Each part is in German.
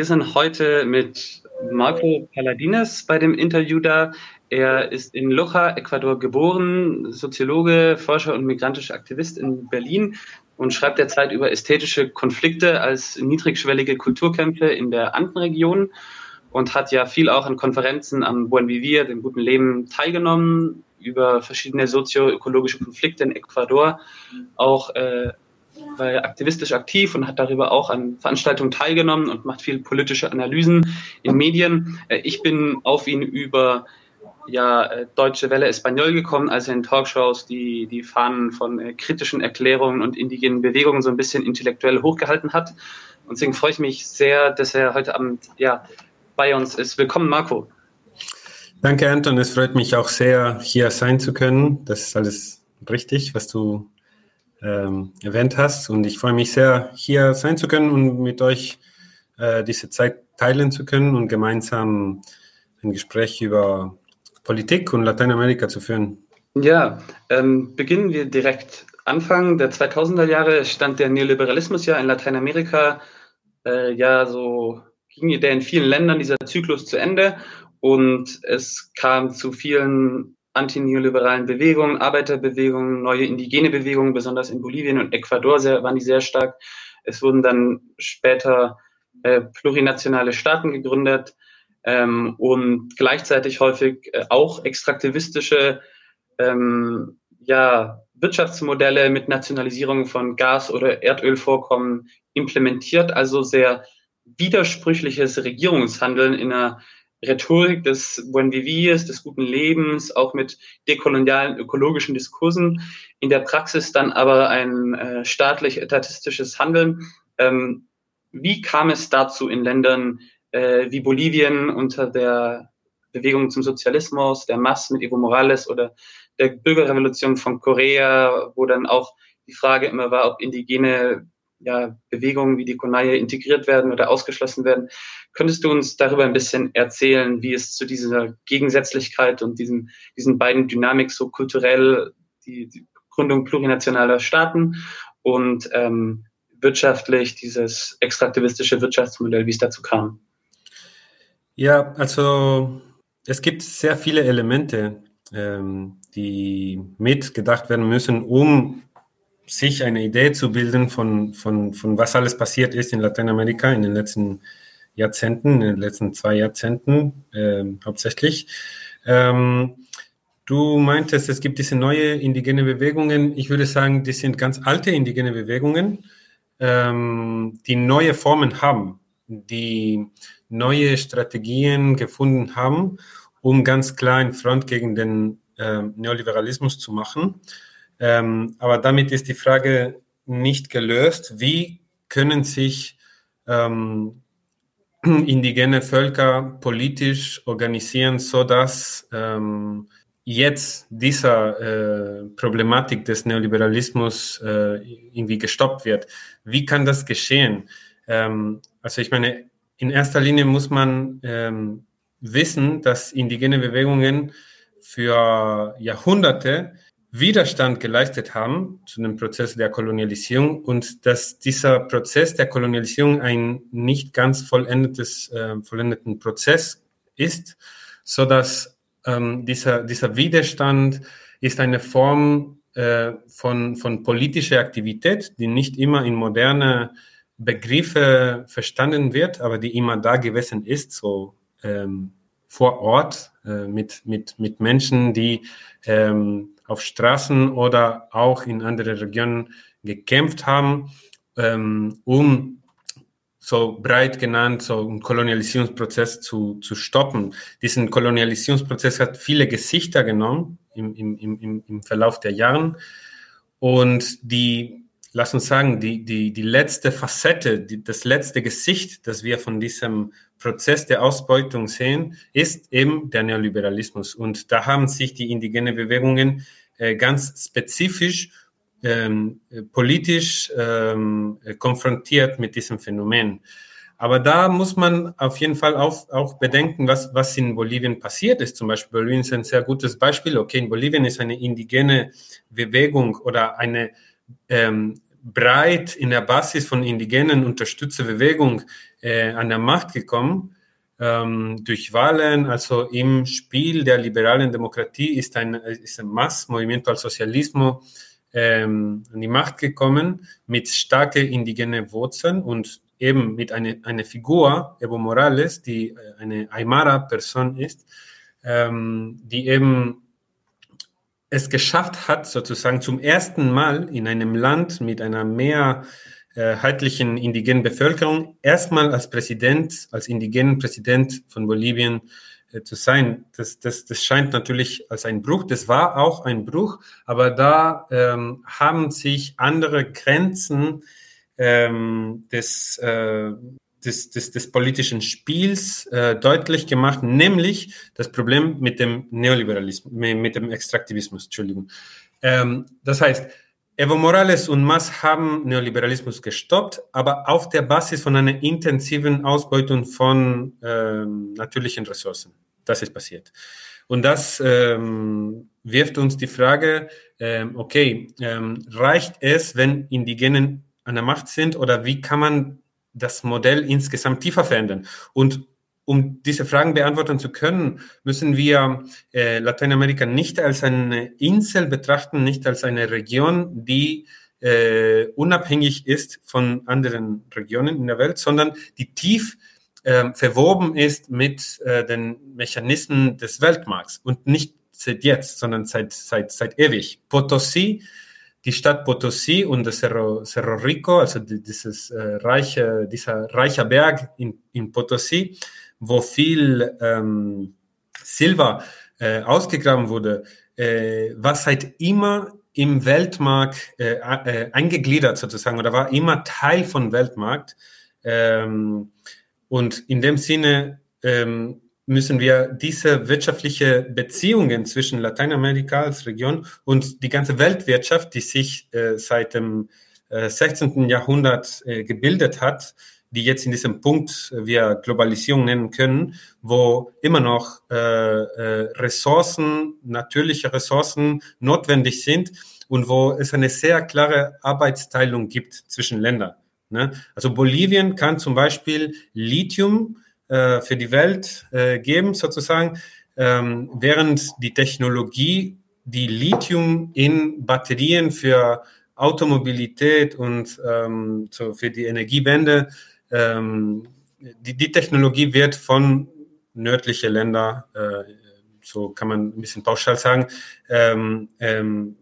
wir sind heute mit Marco Paladines bei dem Interview da. Er ist in Loja, Ecuador geboren, Soziologe, Forscher und migrantischer Aktivist in Berlin und schreibt derzeit über ästhetische Konflikte als niedrigschwellige Kulturkämpfe in der Andenregion und hat ja viel auch an Konferenzen am Buen Vivir, dem guten Leben, teilgenommen, über verschiedene sozioökologische Konflikte in Ecuador, auch äh, war aktivistisch aktiv und hat darüber auch an Veranstaltungen teilgenommen und macht viel politische Analysen in Medien. Äh, ich bin auf ihn über ja, äh, Deutsche Welle Espanol gekommen, als er in Talkshows die, die Fahnen von äh, kritischen Erklärungen und indigenen Bewegungen so ein bisschen intellektuell hochgehalten hat. Und deswegen freue ich mich sehr, dass er heute Abend ja, bei uns ist. Willkommen, Marco. Danke, Anton. Es freut mich auch sehr, hier sein zu können. Das ist alles richtig, was du ähm, erwähnt hast. Und ich freue mich sehr, hier sein zu können und mit euch äh, diese Zeit teilen zu können und gemeinsam ein Gespräch über Politik und Lateinamerika zu führen. Ja, ähm, beginnen wir direkt. Anfang der 2000er Jahre stand der Neoliberalismus ja in Lateinamerika äh, ja so ging der in vielen Ländern dieser Zyklus zu Ende und es kam zu vielen antineoliberalen Bewegungen, Arbeiterbewegungen, neue indigene Bewegungen, besonders in Bolivien und Ecuador sehr, waren die sehr stark. Es wurden dann später äh, plurinationale Staaten gegründet ähm, und gleichzeitig häufig äh, auch extraktivistische ähm, ja, Wirtschaftsmodelle mit Nationalisierung von Gas- oder Erdölvorkommen implementiert, also sehr widersprüchliches Regierungshandeln in einer Rhetorik des Buen Viviers, des guten Lebens, auch mit dekolonialen ökologischen Diskursen, in der Praxis dann aber ein äh, staatlich-etatistisches Handeln. Ähm, wie kam es dazu in Ländern äh, wie Bolivien unter der Bewegung zum Sozialismus, der MAS mit Evo Morales oder der Bürgerrevolution von Korea, wo dann auch die Frage immer war, ob indigene ja, Bewegungen wie die Konaye integriert werden oder ausgeschlossen werden. Könntest du uns darüber ein bisschen erzählen, wie es zu dieser Gegensätzlichkeit und diesen, diesen beiden Dynamik so kulturell, die, die Gründung plurinationaler Staaten und ähm, wirtschaftlich dieses extraktivistische Wirtschaftsmodell, wie es dazu kam? Ja, also es gibt sehr viele Elemente, ähm, die mitgedacht werden müssen, um sich eine Idee zu bilden von, von, von was alles passiert ist in Lateinamerika in den letzten Jahrzehnten, in den letzten zwei Jahrzehnten äh, hauptsächlich. Ähm, du meintest, es gibt diese neue indigene Bewegungen. Ich würde sagen, die sind ganz alte indigene Bewegungen, ähm, die neue Formen haben, die neue Strategien gefunden haben, um ganz klar einen Front gegen den äh, Neoliberalismus zu machen. Ähm, aber damit ist die Frage nicht gelöst. Wie können sich ähm, indigene Völker politisch organisieren, so dass ähm, jetzt dieser äh, Problematik des Neoliberalismus äh, irgendwie gestoppt wird? Wie kann das geschehen? Ähm, also ich meine, in erster Linie muss man ähm, wissen, dass indigene Bewegungen für Jahrhunderte Widerstand geleistet haben zu dem Prozess der Kolonialisierung und dass dieser Prozess der Kolonialisierung ein nicht ganz vollendetes, äh, vollendeten Prozess ist, so dass ähm, dieser, dieser Widerstand ist eine Form äh, von, von politischer Aktivität, die nicht immer in moderne Begriffe verstanden wird, aber die immer da gewesen ist, so ähm, vor Ort äh, mit, mit, mit Menschen, die ähm, auf Straßen oder auch in anderen Regionen gekämpft haben, ähm, um so breit genannt, so einen Kolonialisierungsprozess zu, zu stoppen. Diesen Kolonialisierungsprozess hat viele Gesichter genommen im, im, im, im Verlauf der Jahre. Und die, lass uns sagen, die, die, die letzte Facette, die, das letzte Gesicht, das wir von diesem Prozess der Ausbeutung sehen, ist eben der Neoliberalismus. Und da haben sich die indigene Bewegungen ganz spezifisch ähm, politisch ähm, konfrontiert mit diesem Phänomen. Aber da muss man auf jeden Fall auch, auch bedenken, was, was in Bolivien passiert ist. Zum Beispiel Bolivien ist ein sehr gutes Beispiel. Okay, in Bolivien ist eine indigene Bewegung oder eine ähm, breit in der Basis von indigenen Unterstützerbewegung äh, an der Macht gekommen ähm, durch Wahlen. Also im Spiel der liberalen Demokratie ist ein, ist ein Mass, Movimiento al Socialismo, ähm, an die Macht gekommen mit starken indigenen Wurzeln und eben mit einer eine Figur, Evo Morales, die äh, eine Aymara-Person ist, ähm, die eben es geschafft hat, sozusagen zum ersten Mal in einem Land mit einer mehrheitlichen indigenen Bevölkerung erstmal als Präsident, als indigenen Präsident von Bolivien äh, zu sein. Das, das, das scheint natürlich als ein Bruch. Das war auch ein Bruch, aber da ähm, haben sich andere Grenzen ähm, des, äh, des, des, des politischen Spiels äh, deutlich gemacht, nämlich das Problem mit dem Neoliberalismus, mit dem Extraktivismus, Entschuldigung. Ähm, das heißt, Evo Morales und Mas haben Neoliberalismus gestoppt, aber auf der Basis von einer intensiven Ausbeutung von ähm, natürlichen Ressourcen. Das ist passiert. Und das ähm, wirft uns die Frage, ähm, okay, ähm, reicht es, wenn Indigenen an der Macht sind oder wie kann man das Modell insgesamt tiefer verändern? Und um diese Fragen beantworten zu können, müssen wir äh, Lateinamerika nicht als eine Insel betrachten, nicht als eine Region, die äh, unabhängig ist von anderen Regionen in der Welt, sondern die tief äh, verwoben ist mit äh, den Mechanismen des Weltmarkts und nicht seit jetzt, sondern seit, seit, seit ewig. Potosí die Stadt Potosí und das Cerro, Cerro Rico, also dieses äh, reiche, dieser reiche Berg in, in Potosí, wo viel ähm, Silber äh, ausgegraben wurde, äh, war seit immer im Weltmarkt äh, äh, eingegliedert sozusagen oder war immer Teil von Weltmarkt. Ähm, und in dem Sinne ähm, müssen wir diese wirtschaftliche Beziehungen zwischen Lateinamerika als Region und die ganze Weltwirtschaft, die sich äh, seit dem äh, 16. Jahrhundert äh, gebildet hat, die jetzt in diesem Punkt äh, wir Globalisierung nennen können, wo immer noch äh, äh, Ressourcen, natürliche Ressourcen notwendig sind und wo es eine sehr klare Arbeitsteilung gibt zwischen Ländern. Ne? Also Bolivien kann zum Beispiel Lithium äh, für die Welt äh, geben, sozusagen, ähm, während die Technologie, die Lithium in Batterien für Automobilität und ähm, so für die Energiewende, ähm, die, die Technologie wird von nördliche Länder, äh, so kann man ein bisschen pauschal sagen, ähm, ähm,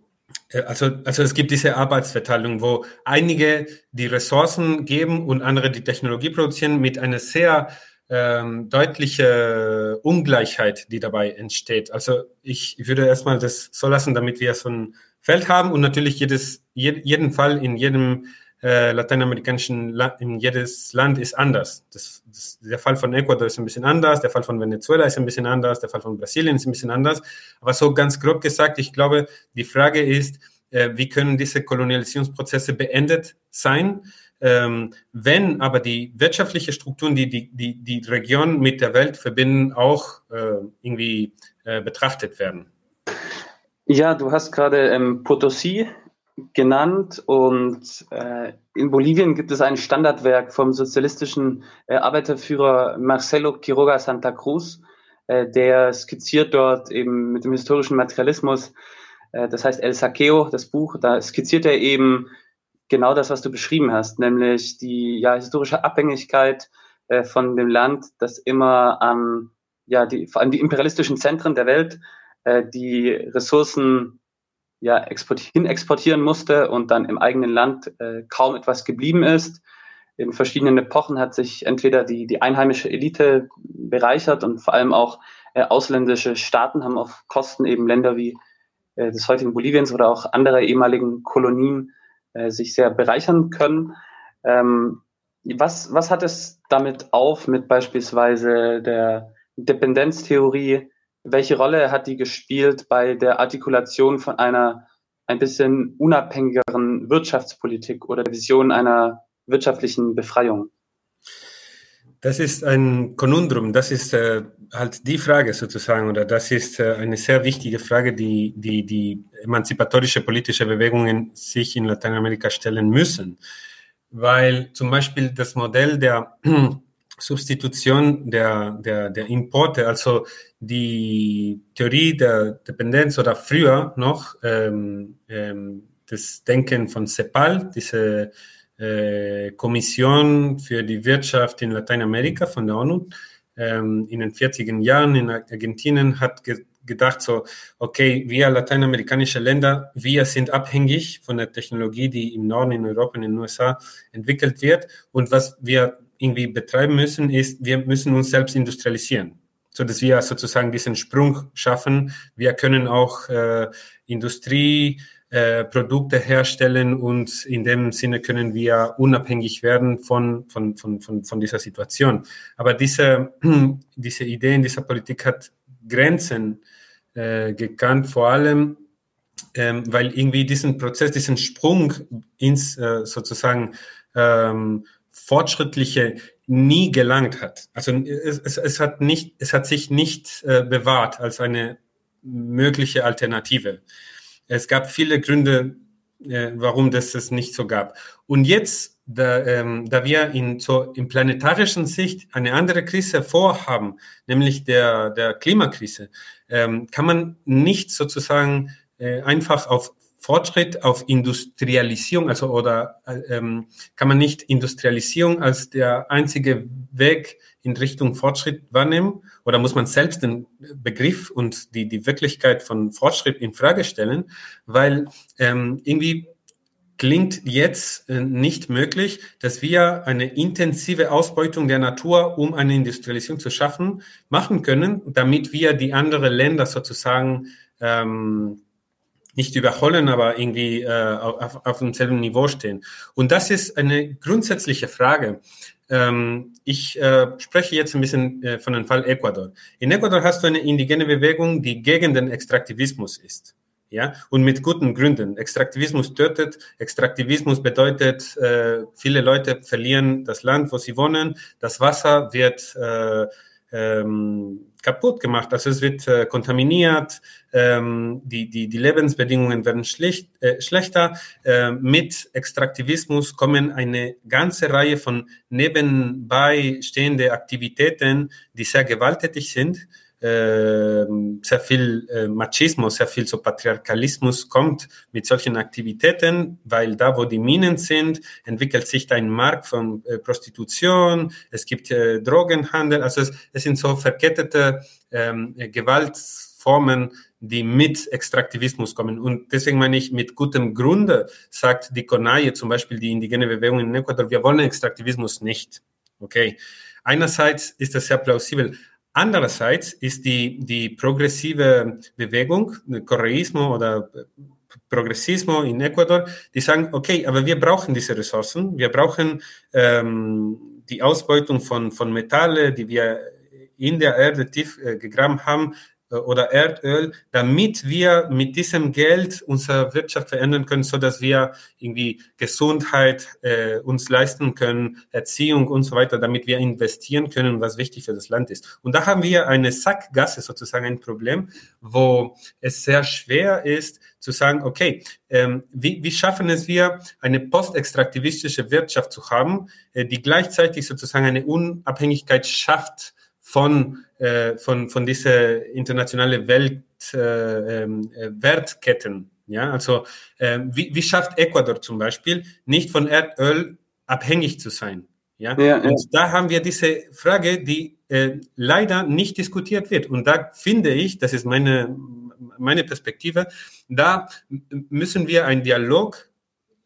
äh, also, also es gibt diese Arbeitsverteilung, wo einige die Ressourcen geben und andere die Technologie produzieren mit einer sehr ähm, deutliche Ungleichheit, die dabei entsteht. Also ich würde erstmal das so lassen, damit wir so ein Feld haben und natürlich jedes, je, jeden Fall in jedem äh, lateinamerikanischen Land, in jedes Land ist anders. Das, das, der Fall von Ecuador ist ein bisschen anders, der Fall von Venezuela ist ein bisschen anders, der Fall von Brasilien ist ein bisschen anders. Aber so ganz grob gesagt, ich glaube, die Frage ist, äh, wie können diese Kolonialisierungsprozesse beendet sein? Ähm, wenn aber die wirtschaftliche Strukturen, die die, die die Region mit der Welt verbinden, auch äh, irgendwie äh, betrachtet werden. Ja, du hast gerade ähm, Potosí genannt und äh, in Bolivien gibt es ein Standardwerk vom sozialistischen äh, Arbeiterführer Marcelo Quiroga Santa Cruz, äh, der skizziert dort eben mit dem historischen Materialismus, äh, das heißt El Saqueo, das Buch, da skizziert er eben genau das, was du beschrieben hast, nämlich die ja, historische Abhängigkeit äh, von dem Land, das immer an ja, die, vor allem die imperialistischen Zentren der Welt äh, die Ressourcen ja, hin exportieren musste und dann im eigenen Land äh, kaum etwas geblieben ist. In verschiedenen Epochen hat sich entweder die, die einheimische Elite bereichert und vor allem auch äh, ausländische Staaten haben auf Kosten eben Länder wie äh, des heutigen Boliviens oder auch anderer ehemaligen Kolonien äh, sich sehr bereichern können. Ähm, was, was hat es damit auf mit beispielsweise der Dependenztheorie? Welche Rolle hat die gespielt bei der Artikulation von einer ein bisschen unabhängigeren Wirtschaftspolitik oder der Vision einer wirtschaftlichen Befreiung? Das ist ein Konundrum, das ist äh, halt die Frage sozusagen, oder das ist äh, eine sehr wichtige Frage, die, die die emanzipatorische politische Bewegungen sich in Lateinamerika stellen müssen. Weil zum Beispiel das Modell der Substitution der, der, der Importe, also die Theorie der Dependenz oder früher noch ähm, ähm, das Denken von CEPAL, diese äh, Kommission für die Wirtschaft in Lateinamerika von der ONU, ähm, in den 40er Jahren in Argentinien hat ge gedacht, so, okay, wir lateinamerikanische Länder, wir sind abhängig von der Technologie, die im Norden, in Europa, in den USA entwickelt wird. Und was wir irgendwie betreiben müssen, ist, wir müssen uns selbst industrialisieren, so dass wir sozusagen diesen Sprung schaffen. Wir können auch äh, Industrie, äh, herstellen und in dem Sinne können wir unabhängig werden von, von, von, von, von dieser Situation. Aber diese, diese Idee in dieser Politik hat Grenzen äh, gekannt, vor allem ähm, weil irgendwie diesen Prozess, diesen Sprung ins äh, sozusagen ähm, fortschrittliche nie gelangt hat. Also es, es, es hat nicht, es hat sich nicht äh, bewahrt als eine mögliche Alternative. Es gab viele Gründe, äh, warum das es nicht so gab. Und jetzt, da, ähm, da wir in so in planetarischen Sicht eine andere Krise vorhaben, nämlich der der Klimakrise, ähm, kann man nicht sozusagen äh, einfach auf Fortschritt auf Industrialisierung, also oder ähm, kann man nicht Industrialisierung als der einzige Weg in Richtung Fortschritt wahrnehmen? Oder muss man selbst den Begriff und die, die Wirklichkeit von Fortschritt in Frage stellen? Weil ähm, irgendwie klingt jetzt äh, nicht möglich, dass wir eine intensive Ausbeutung der Natur, um eine Industrialisierung zu schaffen, machen können, damit wir die anderen Länder sozusagen ähm, nicht überholen, aber irgendwie äh, auf, auf demselben Niveau stehen. Und das ist eine grundsätzliche Frage. Ähm, ich äh, spreche jetzt ein bisschen äh, von dem Fall Ecuador. In Ecuador hast du eine indigene Bewegung, die gegen den Extraktivismus ist. Ja, und mit guten Gründen. Extraktivismus tötet. Extraktivismus bedeutet, äh, viele Leute verlieren das Land, wo sie wohnen. Das Wasser wird äh, ähm, kaputt gemacht. Also es wird äh, kontaminiert, ähm, die, die, die Lebensbedingungen werden schlicht, äh, schlechter. Äh, mit Extraktivismus kommen eine ganze Reihe von nebenbei stehende Aktivitäten, die sehr gewalttätig sind sehr viel äh, Machismo, sehr viel so Patriarchalismus kommt mit solchen Aktivitäten, weil da, wo die Minen sind, entwickelt sich ein Markt von äh, Prostitution, es gibt äh, Drogenhandel, also es, es sind so verkettete ähm, Gewaltformen, die mit Extraktivismus kommen. Und deswegen meine ich, mit gutem Grunde sagt die Konaye, zum Beispiel die indigene Bewegung in Ecuador, wir wollen Extraktivismus nicht. Okay. Einerseits ist das sehr plausibel. Andererseits ist die, die progressive Bewegung, Correismo oder Progressismo in Ecuador, die sagen, okay, aber wir brauchen diese Ressourcen, wir brauchen ähm, die Ausbeutung von, von Metalle, die wir in der Erde tief äh, gegraben haben, oder Erdöl, damit wir mit diesem Geld unsere Wirtschaft verändern können, so dass wir irgendwie Gesundheit äh, uns leisten können, Erziehung und so weiter, damit wir investieren können, was wichtig für das Land ist. Und da haben wir eine Sackgasse sozusagen ein Problem, wo es sehr schwer ist zu sagen, okay, ähm, wie, wie schaffen es wir, eine postextraktivistische Wirtschaft zu haben, äh, die gleichzeitig sozusagen eine Unabhängigkeit schafft von, äh, von, von dieser internationale Welt, äh, ähm, äh, Wertketten. Ja, also äh, wie, wie schafft Ecuador zum Beispiel nicht von Erdöl abhängig zu sein? Ja, ja, ja. und da haben wir diese Frage, die äh, leider nicht diskutiert wird. Und da finde ich, das ist meine, meine Perspektive, da müssen wir einen Dialog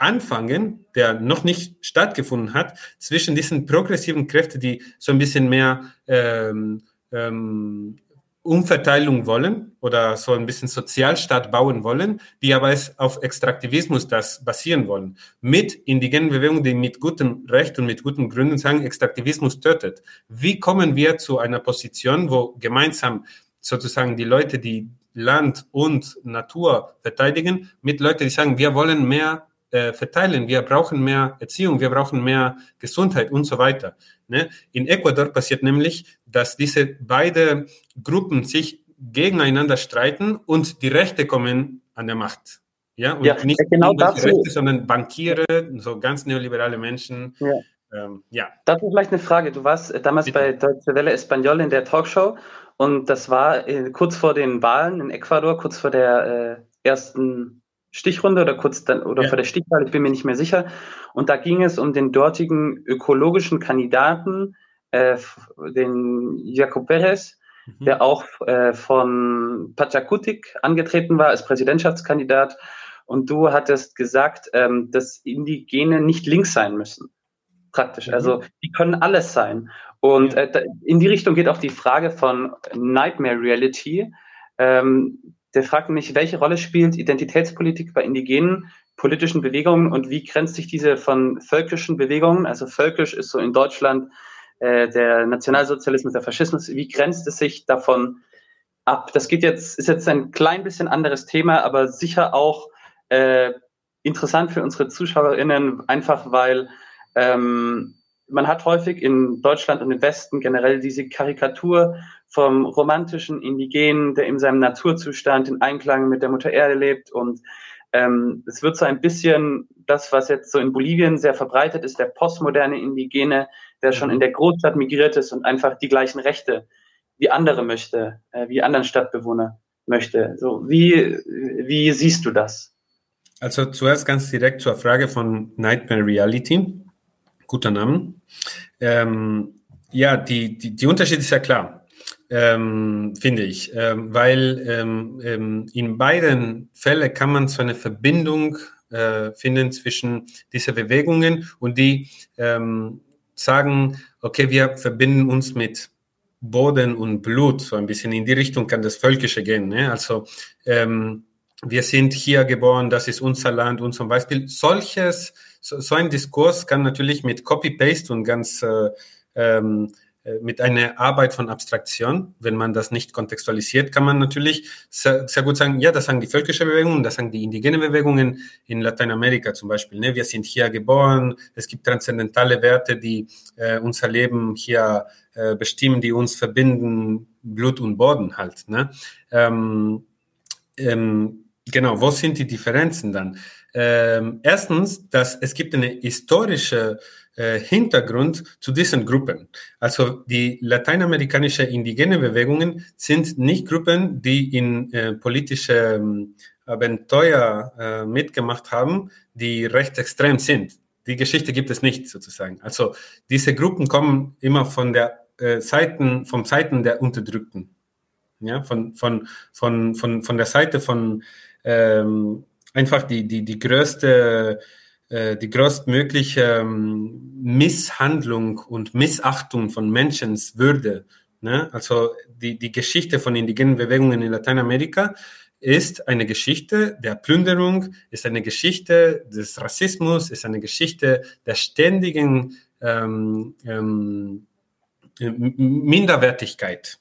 anfangen, der noch nicht stattgefunden hat, zwischen diesen progressiven Kräften, die so ein bisschen mehr ähm, ähm, Umverteilung wollen oder so ein bisschen Sozialstaat bauen wollen, die aber es auf Extraktivismus das basieren wollen. Mit indigenen Bewegungen, die mit gutem Recht und mit guten Gründen sagen, Extraktivismus tötet. Wie kommen wir zu einer Position, wo gemeinsam sozusagen die Leute, die Land und Natur verteidigen, mit Leuten, die sagen, wir wollen mehr äh, verteilen. Wir brauchen mehr Erziehung, wir brauchen mehr Gesundheit und so weiter. Ne? In Ecuador passiert nämlich, dass diese beiden Gruppen sich gegeneinander streiten und die Rechte kommen an der Macht. Ja, und ja, nicht genau dazu. Rechte, sondern Bankiere, so ganz neoliberale Menschen. Ja. Ähm, ja. Das ist vielleicht eine Frage. Du warst damals Bitte. bei Deutsche Welle Español in der Talkshow und das war äh, kurz vor den Wahlen in Ecuador, kurz vor der äh, ersten Stichrunde oder kurz dann oder ja. vor der Stichwahl, ich bin mir nicht mehr sicher. Und da ging es um den dortigen ökologischen Kandidaten, äh, den Jacob Perez, mhm. der auch äh, von Pachakutik angetreten war als Präsidentschaftskandidat. Und du hattest gesagt, ähm, dass Indigene nicht links sein müssen. Praktisch. Mhm. Also die können alles sein. Und ja. äh, in die Richtung geht auch die Frage von Nightmare Reality. Ähm, der fragt mich, welche Rolle spielt Identitätspolitik bei indigenen politischen Bewegungen und wie grenzt sich diese von völkischen Bewegungen? Also völkisch ist so in Deutschland äh, der Nationalsozialismus, der Faschismus. Wie grenzt es sich davon ab? Das geht jetzt, ist jetzt ein klein bisschen anderes Thema, aber sicher auch äh, interessant für unsere ZuschauerInnen, einfach weil ähm, man hat häufig in Deutschland und im Westen generell diese Karikatur vom romantischen Indigenen, der in seinem Naturzustand in Einklang mit der Mutter Erde lebt. Und ähm, es wird so ein bisschen das, was jetzt so in Bolivien sehr verbreitet ist, der postmoderne Indigene, der schon in der Großstadt migriert ist und einfach die gleichen Rechte wie andere möchte, äh, wie anderen Stadtbewohner möchte. So, wie, wie siehst du das? Also zuerst ganz direkt zur Frage von Nightmare Reality. Guter Name. Ähm, ja, die, die, die Unterschied ist ja klar ähm, finde ich, ähm, weil ähm, ähm, in beiden Fällen kann man so eine Verbindung äh, finden zwischen diesen Bewegungen und die ähm, sagen, okay, wir verbinden uns mit Boden und Blut, so ein bisschen in die Richtung kann das Völkische gehen. Ne? Also ähm, wir sind hier geboren, das ist unser Land und zum Beispiel solches, so, so ein Diskurs kann natürlich mit Copy-Paste und ganz äh, mit einer Arbeit von Abstraktion, wenn man das nicht kontextualisiert, kann man natürlich sehr, sehr gut sagen, ja, das sagen die völkische Bewegungen, das sagen die indigene Bewegungen in Lateinamerika zum Beispiel. Ne? Wir sind hier geboren, es gibt transzendentale Werte, die äh, unser Leben hier äh, bestimmen, die uns verbinden, Blut und Boden halt. Ne? Ähm, ähm, genau, wo sind die Differenzen dann? Ähm, erstens, dass es gibt eine historische äh, Hintergrund zu diesen Gruppen. Also die lateinamerikanischen indigene Bewegungen sind nicht Gruppen, die in äh, politische ähm, Abenteuer äh, mitgemacht haben, die recht extrem sind. Die Geschichte gibt es nicht sozusagen. Also diese Gruppen kommen immer von der äh, Seiten, vom Seiten der Unterdrückten. Ja, von, von, von, von, von der Seite von ähm, einfach die, die, die größte äh, die größtmögliche ähm, Misshandlung und Missachtung von Menschenswürde. Ne? Also die, die Geschichte von indigenen Bewegungen in Lateinamerika ist eine Geschichte der Plünderung, ist eine Geschichte des Rassismus, ist eine Geschichte der ständigen ähm, ähm, Minderwertigkeit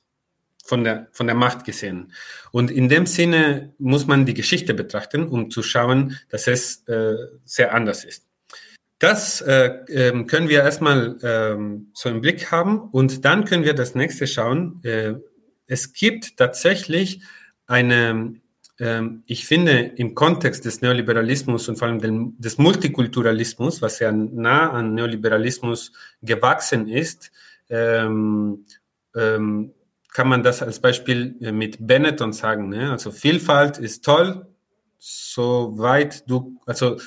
von der, von der Macht gesehen. Und in dem Sinne muss man die Geschichte betrachten, um zu schauen, dass es äh, sehr anders ist. Das äh, äh, können wir erstmal ähm, so im Blick haben und dann können wir das nächste schauen. Äh, es gibt tatsächlich eine, ähm, ich finde, im Kontext des Neoliberalismus und vor allem des Multikulturalismus, was ja nah an Neoliberalismus gewachsen ist, ähm, ähm, kann man das als Beispiel äh, mit Benetton sagen. Ne? Also Vielfalt ist toll, soweit du, also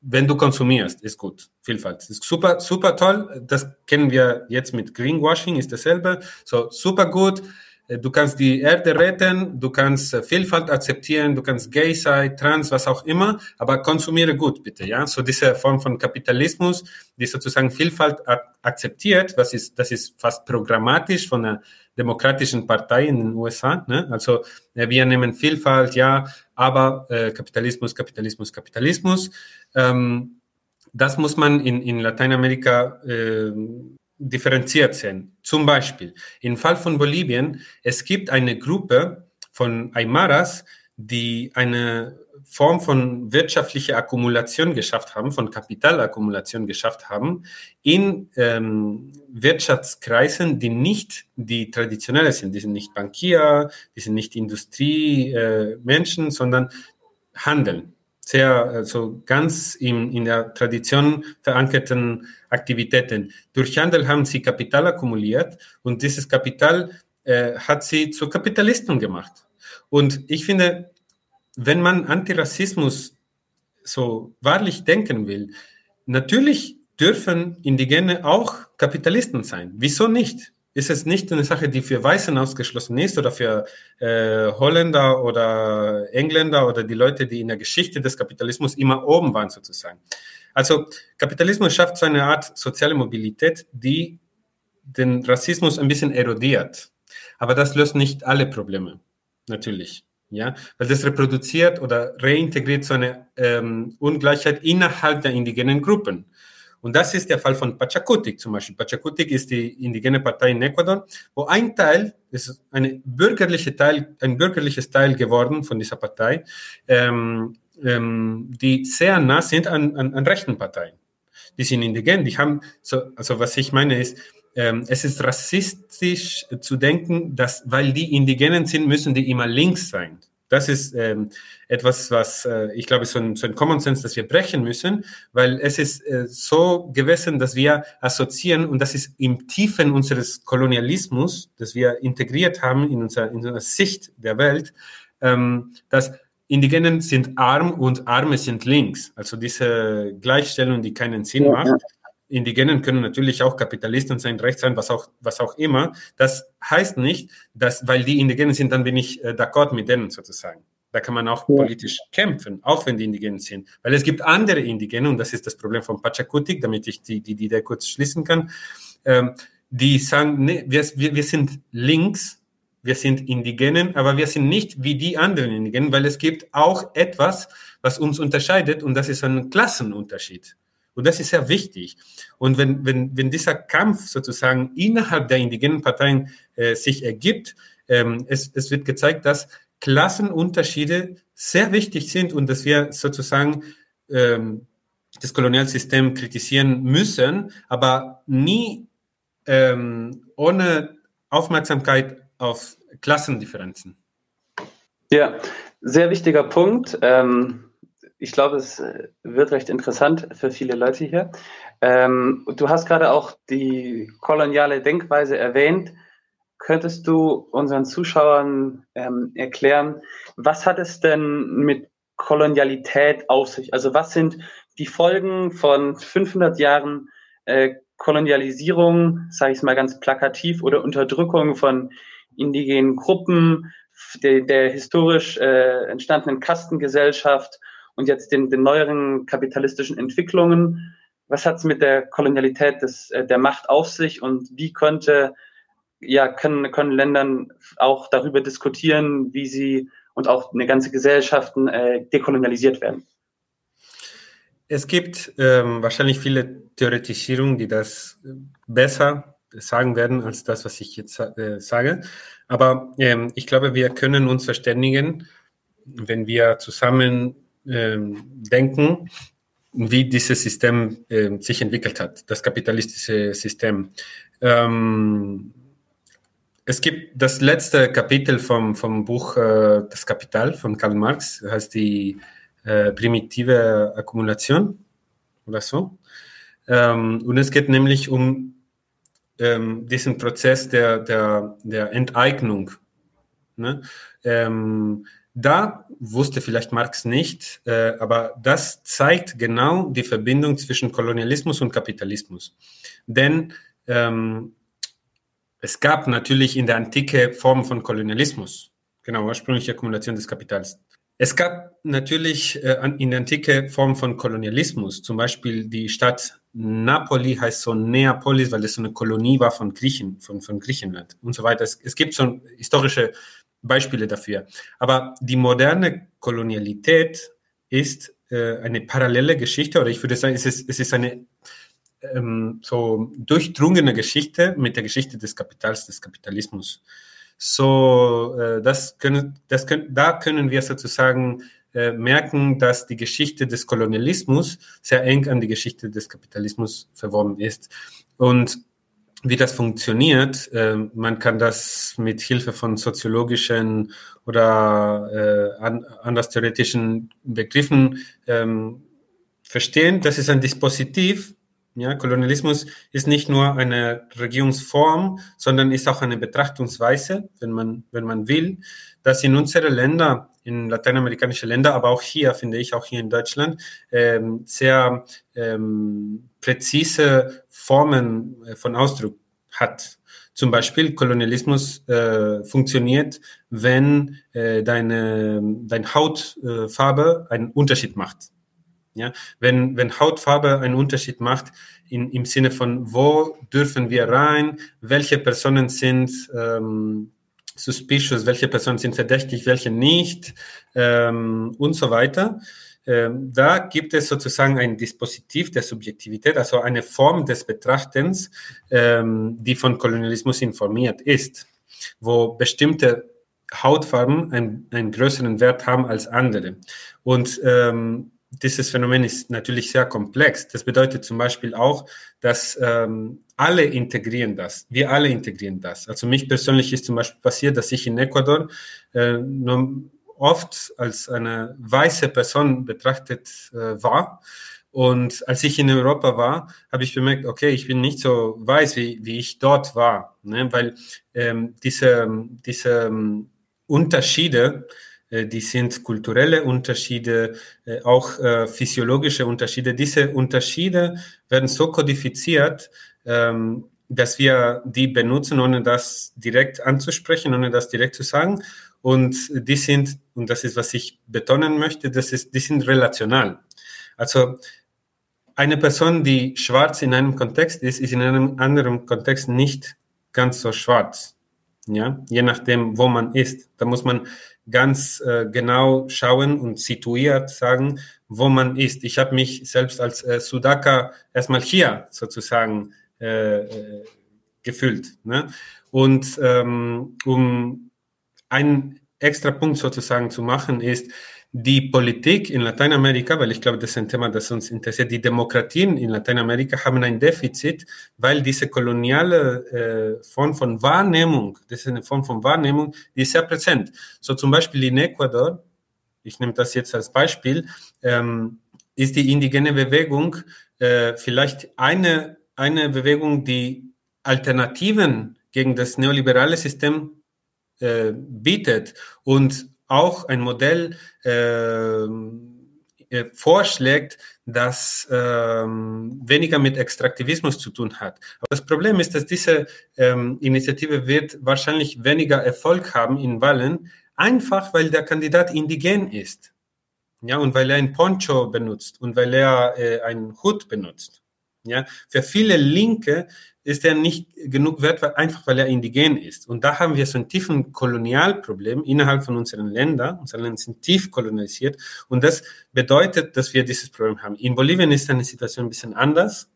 wenn du konsumierst, ist gut. Vielfalt ist super, super toll. Das kennen wir jetzt mit Greenwashing, ist dasselbe. So super gut. Äh, du kannst die Erde retten, du kannst äh, Vielfalt akzeptieren, du kannst gay sein, trans, was auch immer, aber konsumiere gut, bitte, ja. So diese Form von Kapitalismus, die sozusagen Vielfalt akzeptiert, was ist, das ist fast programmatisch von der demokratischen Partei in den USA. Ne? Also äh, wir nehmen Vielfalt, ja, aber äh, Kapitalismus, Kapitalismus, Kapitalismus. Ähm, das muss man in, in Lateinamerika äh, differenziert sehen. Zum Beispiel, im Fall von Bolivien, es gibt eine Gruppe von Aymaras, die eine Form von wirtschaftlicher Akkumulation geschafft haben, von Kapitalakkumulation geschafft haben, in ähm, Wirtschaftskreisen, die nicht die traditionelle sind. Die sind nicht Bankier, die sind nicht Industriemenschen, äh, sondern Handeln. Sehr, also ganz in, in der Tradition verankerten Aktivitäten. Durch Handel haben sie Kapital akkumuliert und dieses Kapital äh, hat sie zu Kapitalisten gemacht. Und ich finde, wenn man Antirassismus so wahrlich denken will, natürlich dürfen Indigene auch Kapitalisten sein. Wieso nicht? Ist es nicht eine Sache, die für Weißen ausgeschlossen ist oder für äh, Holländer oder Engländer oder die Leute, die in der Geschichte des Kapitalismus immer oben waren sozusagen? Also Kapitalismus schafft so eine Art soziale Mobilität, die den Rassismus ein bisschen erodiert. Aber das löst nicht alle Probleme, natürlich. Ja, weil das reproduziert oder reintegriert so eine ähm, Ungleichheit innerhalb der indigenen Gruppen. Und das ist der Fall von Pachacutic zum Beispiel. Pachacutic ist die indigene Partei in Ecuador, wo ein Teil, ist eine bürgerliche Teil, ein bürgerliches Teil geworden von dieser Partei, ähm, ähm, die sehr nah sind an, an, an rechten Parteien. Die sind indigen, die haben, so, also was ich meine ist, ähm, es ist rassistisch zu denken, dass weil die Indigenen sind, müssen die immer links sein. Das ist ähm, etwas, was äh, ich glaube, so ein, so ein Common Sense, das wir brechen müssen, weil es ist äh, so gewesen, dass wir assoziieren und das ist im Tiefen unseres Kolonialismus, das wir integriert haben in unserer, in unserer Sicht der Welt, ähm, dass Indigenen sind arm und Arme sind links. Also diese Gleichstellung, die keinen Sinn ja, macht. Indigenen können natürlich auch Kapitalisten sein, Recht sein, was auch, was auch immer. Das heißt nicht, dass, weil die Indigenen sind, dann bin ich äh, d'accord mit denen sozusagen. Da kann man auch ja. politisch kämpfen, auch wenn die Indigenen sind. Weil es gibt andere Indigene, und das ist das Problem von Pachakutik, damit ich die, die, die Idee kurz schließen kann, ähm, die sagen, nee, wir, wir, wir sind links, wir sind Indigenen, aber wir sind nicht wie die anderen Indigenen, weil es gibt auch etwas, was uns unterscheidet, und das ist ein Klassenunterschied. Und das ist sehr wichtig. Und wenn, wenn, wenn dieser Kampf sozusagen innerhalb der indigenen Parteien äh, sich ergibt, ähm, es, es wird gezeigt, dass Klassenunterschiede sehr wichtig sind und dass wir sozusagen ähm, das Kolonialsystem kritisieren müssen, aber nie ähm, ohne Aufmerksamkeit auf Klassendifferenzen. Ja, sehr wichtiger Punkt. Ähm, ich glaube, es äh, wird recht interessant für viele Leute hier. Ähm, du hast gerade auch die koloniale Denkweise erwähnt. Könntest du unseren Zuschauern ähm, erklären, was hat es denn mit Kolonialität auf sich? Also was sind die Folgen von 500 Jahren äh, Kolonialisierung, sage ich es mal ganz plakativ, oder Unterdrückung von indigenen Gruppen, der, der historisch äh, entstandenen Kastengesellschaft und jetzt den, den neueren kapitalistischen Entwicklungen. Was hat es mit der Kolonialität des, äh, der Macht auf sich und wie könnte, ja, können, können Ländern auch darüber diskutieren, wie sie und auch eine ganze Gesellschaften äh, dekolonialisiert werden? Es gibt ähm, wahrscheinlich viele Theoretisierungen, die das besser sagen werden als das, was ich jetzt äh, sage. Aber ähm, ich glaube, wir können uns verständigen, wenn wir zusammen denken, wie dieses System äh, sich entwickelt hat, das kapitalistische System. Ähm, es gibt das letzte Kapitel vom, vom Buch äh, Das Kapital von Karl Marx, heißt die äh, primitive Akkumulation oder so. Ähm, und es geht nämlich um ähm, diesen Prozess der, der, der Enteignung. Ne? Da wusste vielleicht Marx nicht, äh, aber das zeigt genau die Verbindung zwischen Kolonialismus und Kapitalismus. Denn ähm, es gab natürlich in der Antike Formen von Kolonialismus, genau, ursprüngliche Akkumulation des Kapitals. Es gab natürlich äh, in der Antike Formen von Kolonialismus, zum Beispiel die Stadt Napoli heißt so Neapolis, weil es so eine Kolonie war von Griechen, von, von Griechenland und so weiter. Es, es gibt so historische Beispiele dafür. Aber die moderne Kolonialität ist äh, eine parallele Geschichte, oder ich würde sagen, es ist, es ist eine ähm, so durchdrungene Geschichte mit der Geschichte des Kapitals, des Kapitalismus. so, äh, das können, das können, da können wir sozusagen äh, merken, dass die Geschichte des Kolonialismus sehr eng an die Geschichte des Kapitalismus verworben ist. Und wie das funktioniert, äh, man kann das mit Hilfe von soziologischen oder äh, an, anders theoretischen Begriffen ähm, verstehen. Das ist ein Dispositiv. Ja, Kolonialismus ist nicht nur eine Regierungsform, sondern ist auch eine Betrachtungsweise, wenn man, wenn man will, dass in unsere Länder in lateinamerikanische Länder, aber auch hier, finde ich, auch hier in Deutschland, ähm, sehr ähm, präzise Formen äh, von Ausdruck hat. Zum Beispiel Kolonialismus äh, funktioniert, wenn äh, deine, deine Hautfarbe einen Unterschied macht. Ja, wenn, wenn Hautfarbe einen Unterschied macht, in, im Sinne von, wo dürfen wir rein, welche Personen sind ähm, suspicious, welche Personen sind verdächtig, welche nicht ähm, und so weiter. Ähm, da gibt es sozusagen ein Dispositiv der Subjektivität, also eine Form des Betrachtens, ähm, die von Kolonialismus informiert ist, wo bestimmte Hautfarben einen, einen größeren Wert haben als andere. Und ähm, dieses Phänomen ist natürlich sehr komplex. Das bedeutet zum Beispiel auch, dass ähm, alle integrieren das. Wir alle integrieren das. Also mich persönlich ist zum Beispiel passiert, dass ich in Ecuador äh, oft als eine weiße Person betrachtet äh, war. Und als ich in Europa war, habe ich bemerkt, okay, ich bin nicht so weiß, wie, wie ich dort war. Ne? Weil ähm, diese, diese ähm, Unterschiede, äh, die sind kulturelle Unterschiede, äh, auch äh, physiologische Unterschiede. Diese Unterschiede werden so kodifiziert, ähm, dass wir die benutzen, ohne das direkt anzusprechen, ohne das direkt zu sagen. Und die sind, und das ist, was ich betonen möchte, das ist, die sind relational. Also eine Person, die schwarz in einem Kontext ist, ist in einem anderen Kontext nicht ganz so schwarz. Ja, je nachdem, wo man ist. Da muss man ganz äh, genau schauen und situiert sagen, wo man ist. Ich habe mich selbst als äh, Sudaka erstmal hier sozusagen äh, äh, gefühlt. Ne? Und ähm, um einen extra Punkt sozusagen zu machen, ist, die Politik in Lateinamerika, weil ich glaube, das ist ein Thema, das uns interessiert, die Demokratien in Lateinamerika haben ein Defizit, weil diese koloniale äh, Form von Wahrnehmung, das ist eine Form von Wahrnehmung, die ist sehr präsent. So zum Beispiel in Ecuador, ich nehme das jetzt als Beispiel, ähm, ist die indigene Bewegung äh, vielleicht eine, eine Bewegung, die Alternativen gegen das neoliberale System äh, bietet und auch ein Modell äh, äh, vorschlägt, das ähm, weniger mit Extraktivismus zu tun hat. Aber das Problem ist, dass diese ähm, Initiative wird wahrscheinlich weniger Erfolg haben in Wahlen, einfach weil der Kandidat indigen ist. Ja, und weil er ein Poncho benutzt und weil er äh, einen Hut benutzt. Ja, für viele Linke ist er nicht genug wert, einfach weil er indigen ist. Und da haben wir so ein tiefen Kolonialproblem innerhalb von unseren Ländern. Unsere Länder sind tief kolonialisiert. Und das bedeutet, dass wir dieses Problem haben. In Bolivien ist eine Situation ein bisschen anders.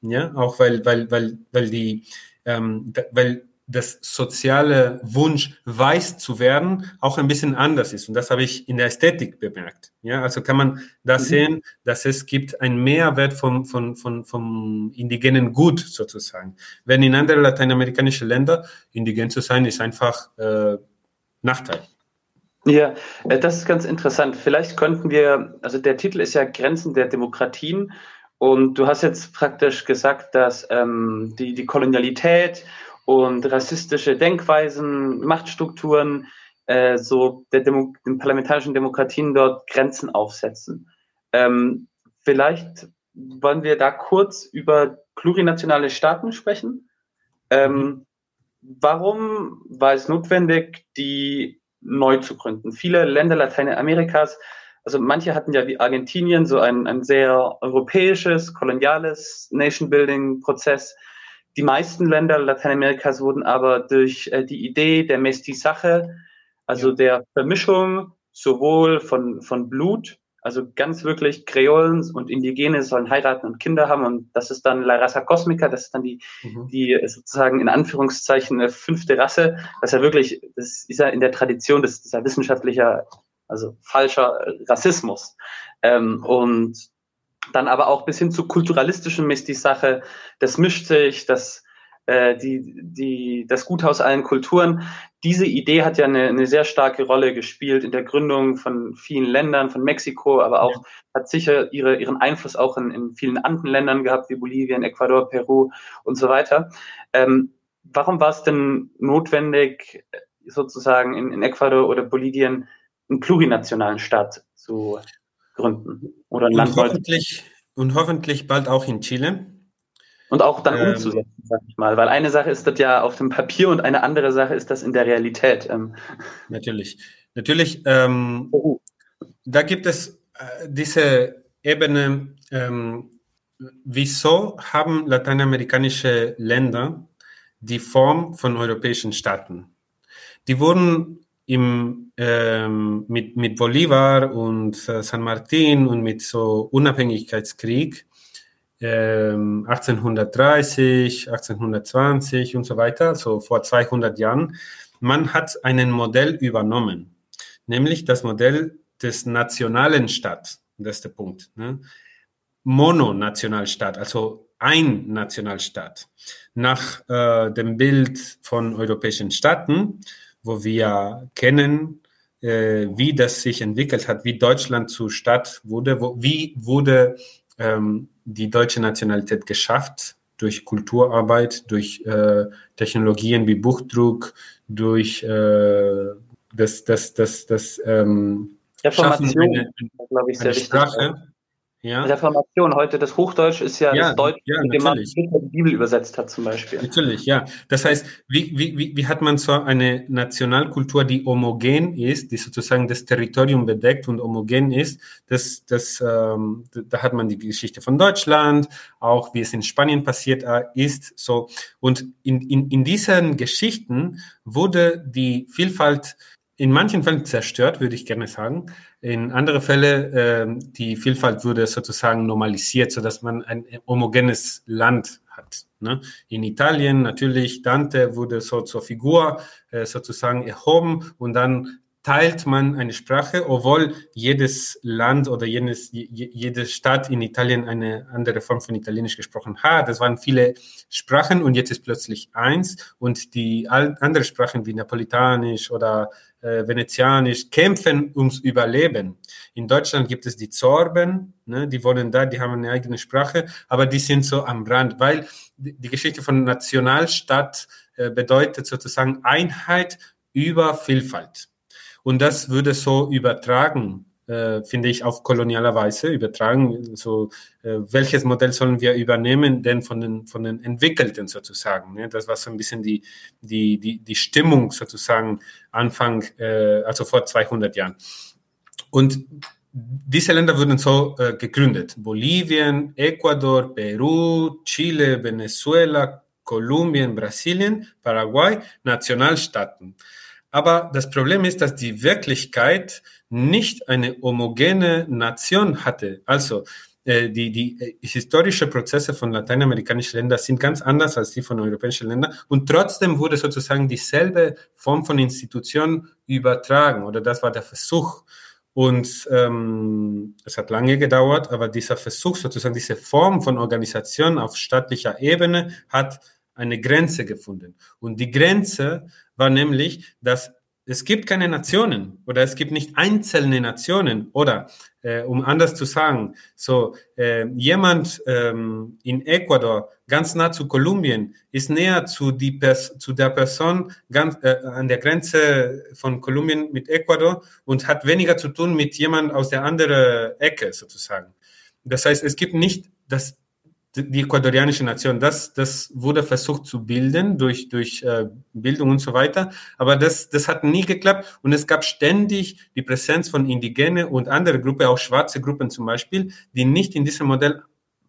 Ja, auch weil, weil, weil, weil die, ähm, weil das soziale Wunsch, weiß zu werden, auch ein bisschen anders ist. Und das habe ich in der Ästhetik bemerkt. Ja, also kann man da mhm. sehen, dass es gibt einen Mehrwert vom, vom, vom, vom indigenen Gut sozusagen. Wenn in anderen lateinamerikanischen Ländern indigen zu sein, ist einfach äh, Nachteil. Ja, äh, das ist ganz interessant. Vielleicht könnten wir, also der Titel ist ja Grenzen der Demokratien. Und du hast jetzt praktisch gesagt, dass ähm, die, die Kolonialität und rassistische Denkweisen, Machtstrukturen, äh, so der Demo den parlamentarischen Demokratien dort Grenzen aufsetzen. Ähm, vielleicht wollen wir da kurz über plurinationale Staaten sprechen. Ähm, mhm. warum war es notwendig, die neu zu gründen? Viele Länder Lateinamerikas, also manche hatten ja wie Argentinien so ein, ein sehr europäisches, koloniales Nation-Building-Prozess. Die meisten Länder Lateinamerikas wurden aber durch äh, die Idee der Mestizaje, also ja. der Vermischung sowohl von, von Blut, Also ganz wirklich Kreolen und Indigene sollen heiraten und Kinder haben und das ist dann La Raza Cosmica, das ist dann die, mhm. die sozusagen in Anführungszeichen eine fünfte Rasse. Das ist ja wirklich, das ist ja in der Tradition, das ist ja wissenschaftlicher, also falscher Rassismus. Ähm, und dann aber auch bis hin zu kulturalistischem Mestisache, das mischt sich, das äh, die, die, das Gut aus allen Kulturen. Diese Idee hat ja eine, eine sehr starke Rolle gespielt in der Gründung von vielen Ländern, von Mexiko, aber auch hat sicher ihre, ihren Einfluss auch in, in vielen anderen Ländern gehabt, wie Bolivien, Ecuador, Peru und so weiter. Ähm, warum war es denn notwendig, sozusagen in, in Ecuador oder Bolivien einen plurinationalen Staat zu gründen? Oder ein und Land hoffentlich, und hoffentlich bald auch in Chile. Und auch dann ähm, umzusetzen, sag ich mal. Weil eine Sache ist das ja auf dem Papier und eine andere Sache ist das in der Realität. Ähm. Natürlich. Natürlich, ähm, oh. da gibt es äh, diese Ebene, ähm, wieso haben lateinamerikanische Länder die Form von europäischen Staaten? Die wurden im, ähm, mit, mit Bolivar und äh, San Martin und mit so Unabhängigkeitskrieg 1830, ähm, 1820 und so weiter, so vor 200 Jahren. Man hat einen Modell übernommen, nämlich das Modell des nationalen Staat. Das ist der Punkt. Ne? Mononationalstaat, also ein Nationalstaat. Nach äh, dem Bild von europäischen Staaten, wo wir kennen, äh, wie das sich entwickelt hat, wie Deutschland zu Stadt wurde, wo, wie wurde ähm, die deutsche Nationalität geschafft durch Kulturarbeit, durch äh, Technologien wie Buchdruck, durch äh, das, das, das, das ähm, Reformation, eine, sehr wichtig. Sprache, ja. Reformation heute, das Hochdeutsch ist ja, ja das Deutsch, ja, mit dem man die Bibel übersetzt hat zum Beispiel. Natürlich, ja. Das heißt, wie, wie, wie hat man so eine Nationalkultur, die homogen ist, die sozusagen das Territorium bedeckt und homogen ist, das, das, ähm, da hat man die Geschichte von Deutschland, auch wie es in Spanien passiert äh, ist, so. Und in, in, in diesen Geschichten wurde die Vielfalt in manchen Fällen zerstört, würde ich gerne sagen. In andere Fälle, äh, die Vielfalt wurde sozusagen normalisiert, so dass man ein homogenes Land hat. Ne? In Italien natürlich, Dante wurde so zur Figur äh, sozusagen erhoben und dann teilt man eine Sprache, obwohl jedes Land oder jedes, jede Stadt in Italien eine andere Form von Italienisch gesprochen hat. Das waren viele Sprachen und jetzt ist plötzlich eins und die anderen Sprachen wie Napolitanisch oder äh, Venezianisch kämpfen ums Überleben. In Deutschland gibt es die Zorben, ne, die wohnen da, die haben eine eigene Sprache, aber die sind so am Rand, weil die Geschichte von Nationalstaat äh, bedeutet sozusagen Einheit über Vielfalt. Und das würde so übertragen, äh, finde ich, auf kolonialer Weise übertragen. So, äh, welches Modell sollen wir übernehmen, denn von den, von den Entwickelten sozusagen? Ne? Das war so ein bisschen die, die, die, die Stimmung sozusagen Anfang, äh, also vor 200 Jahren. Und diese Länder wurden so äh, gegründet. Bolivien, Ecuador, Peru, Chile, Venezuela, Kolumbien, Brasilien, Paraguay, Nationalstaaten. Aber das Problem ist, dass die Wirklichkeit nicht eine homogene Nation hatte. Also äh, die, die äh, historische Prozesse von lateinamerikanischen Ländern sind ganz anders als die von europäischen Ländern. Und trotzdem wurde sozusagen dieselbe Form von Institution übertragen. Oder das war der Versuch. Und ähm, es hat lange gedauert, aber dieser Versuch, sozusagen diese Form von Organisation auf staatlicher Ebene, hat eine Grenze gefunden. Und die Grenze war nämlich, dass es gibt keine Nationen oder es gibt nicht einzelne Nationen oder äh, um anders zu sagen, so äh, jemand ähm, in Ecuador ganz nah zu Kolumbien ist näher zu, die Pers zu der Person ganz äh, an der Grenze von Kolumbien mit Ecuador und hat weniger zu tun mit jemand aus der anderen Ecke sozusagen. Das heißt, es gibt nicht das die ecuadorianische Nation, das, das wurde versucht zu bilden durch, durch äh, Bildung und so weiter, aber das, das hat nie geklappt und es gab ständig die Präsenz von Indigene und andere Gruppen, auch schwarze Gruppen zum Beispiel, die nicht in diesem Modell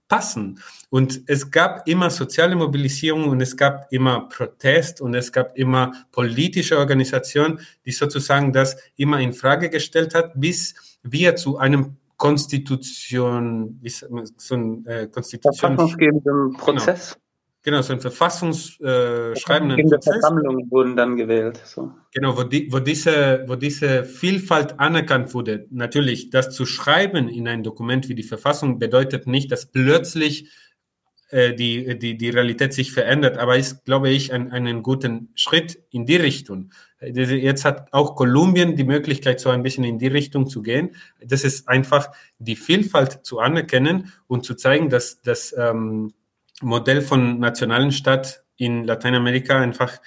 passen. Und es gab immer soziale Mobilisierung und es gab immer Protest und es gab immer politische Organisation, die sozusagen das immer in Frage gestellt hat, bis wir zu einem Konstitution, so ein äh, Konstitution. Verfassungsgebenden genau. Prozess. Genau. Genau, so ein verfassungsschreibenden äh, Prozess. Versammlungen wurden dann gewählt. So. Genau, wo, die, wo, diese, wo diese Vielfalt anerkannt wurde. Natürlich, das zu schreiben in ein Dokument wie die Verfassung bedeutet nicht, dass plötzlich äh, die, die, die Realität sich verändert, aber ist, glaube ich, ein, einen guten Schritt in die Richtung. Jetzt hat auch Kolumbien die Möglichkeit, so ein bisschen in die Richtung zu gehen. Das ist einfach die Vielfalt zu anerkennen und zu zeigen, dass, dass ähm, Modell von nationalen Stadt in Lateinamerika einfach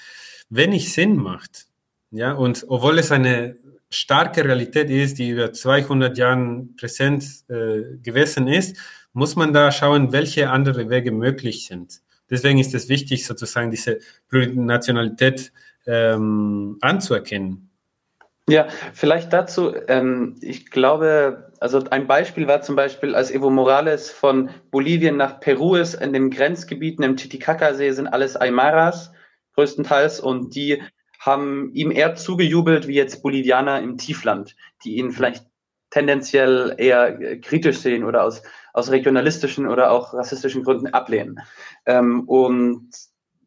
wenig Sinn macht. Ja, und obwohl es eine starke Realität ist, die über 200 Jahren präsent äh, gewesen ist, muss man da schauen, welche andere Wege möglich sind. Deswegen ist es wichtig, sozusagen diese Plurinationalität ähm, anzuerkennen. Ja, vielleicht dazu, ähm, ich glaube, also ein Beispiel war zum Beispiel, als Evo Morales von Bolivien nach Peru ist, in den Grenzgebieten im Titicaca-See sind alles Aymaras größtenteils und die haben ihm eher zugejubelt wie jetzt Bolivianer im Tiefland, die ihn vielleicht tendenziell eher äh, kritisch sehen oder aus, aus regionalistischen oder auch rassistischen Gründen ablehnen. Ähm, und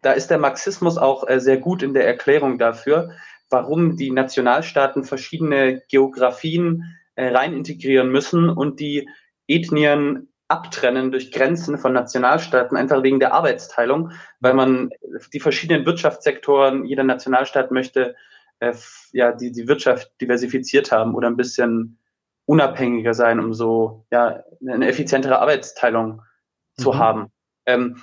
da ist der Marxismus auch äh, sehr gut in der Erklärung dafür, warum die Nationalstaaten verschiedene Geografien äh, rein integrieren müssen und die Ethnien abtrennen durch Grenzen von Nationalstaaten, einfach wegen der Arbeitsteilung, weil man die verschiedenen Wirtschaftssektoren, jeder Nationalstaat möchte äh, ja die, die Wirtschaft diversifiziert haben oder ein bisschen unabhängiger sein, um so ja eine effizientere Arbeitsteilung zu mhm. haben. Ähm,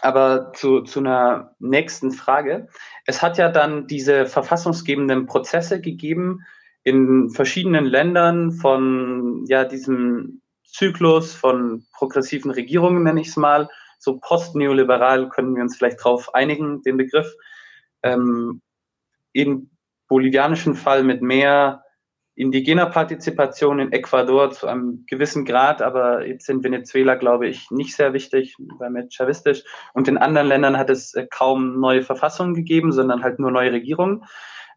aber zu, zu einer nächsten Frage. Es hat ja dann diese verfassungsgebenden Prozesse gegeben in verschiedenen Ländern von ja, diesem Zyklus von progressiven Regierungen, nenne ich es mal. So postneoliberal können wir uns vielleicht drauf einigen, den Begriff. Ähm, Im bolivianischen Fall mit mehr indigener Partizipation in Ecuador zu einem gewissen Grad, aber jetzt in Venezuela, glaube ich, nicht sehr wichtig, weil mit chavistisch. Und in anderen Ländern hat es äh, kaum neue Verfassungen gegeben, sondern halt nur neue Regierungen.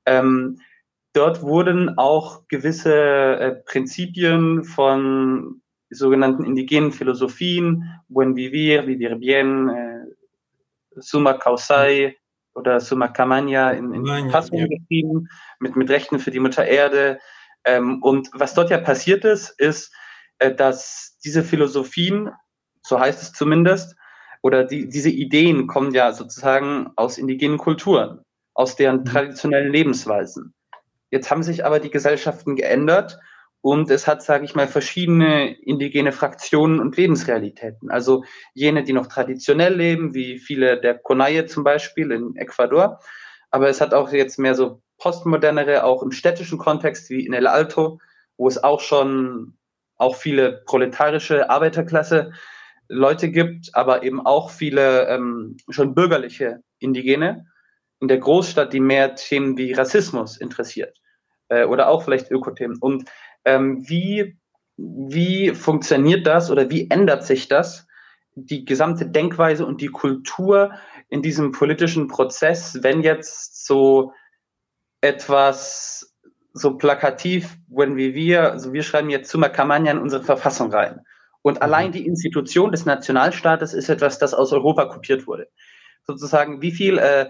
Ähm, dort wurden auch gewisse äh, Prinzipien von sogenannten indigenen Philosophien, Buen Vivir, Vivir Bien, äh, Summa Causai oder Summa Camania in, in Verfassung ja. geschrieben, mit, mit Rechten für die Mutter Erde, ähm, und was dort ja passiert ist, ist, äh, dass diese Philosophien, so heißt es zumindest, oder die, diese Ideen kommen ja sozusagen aus indigenen Kulturen, aus deren mhm. traditionellen Lebensweisen. Jetzt haben sich aber die Gesellschaften geändert und es hat, sage ich mal, verschiedene indigene Fraktionen und Lebensrealitäten. Also jene, die noch traditionell leben, wie viele der Konaye zum Beispiel in Ecuador. Aber es hat auch jetzt mehr so postmodernere, auch im städtischen Kontext wie in El Alto, wo es auch schon auch viele proletarische Arbeiterklasse Leute gibt, aber eben auch viele ähm, schon bürgerliche Indigene in der Großstadt, die mehr Themen wie Rassismus interessiert äh, oder auch vielleicht Ökothemen. Und ähm, wie, wie funktioniert das oder wie ändert sich das, die gesamte Denkweise und die Kultur in diesem politischen Prozess, wenn jetzt so etwas so plakativ, wenn wir, also wir schreiben jetzt Summa Camania in unsere Verfassung rein. Und mhm. allein die Institution des Nationalstaates ist etwas, das aus Europa kopiert wurde. Sozusagen, wie viel äh,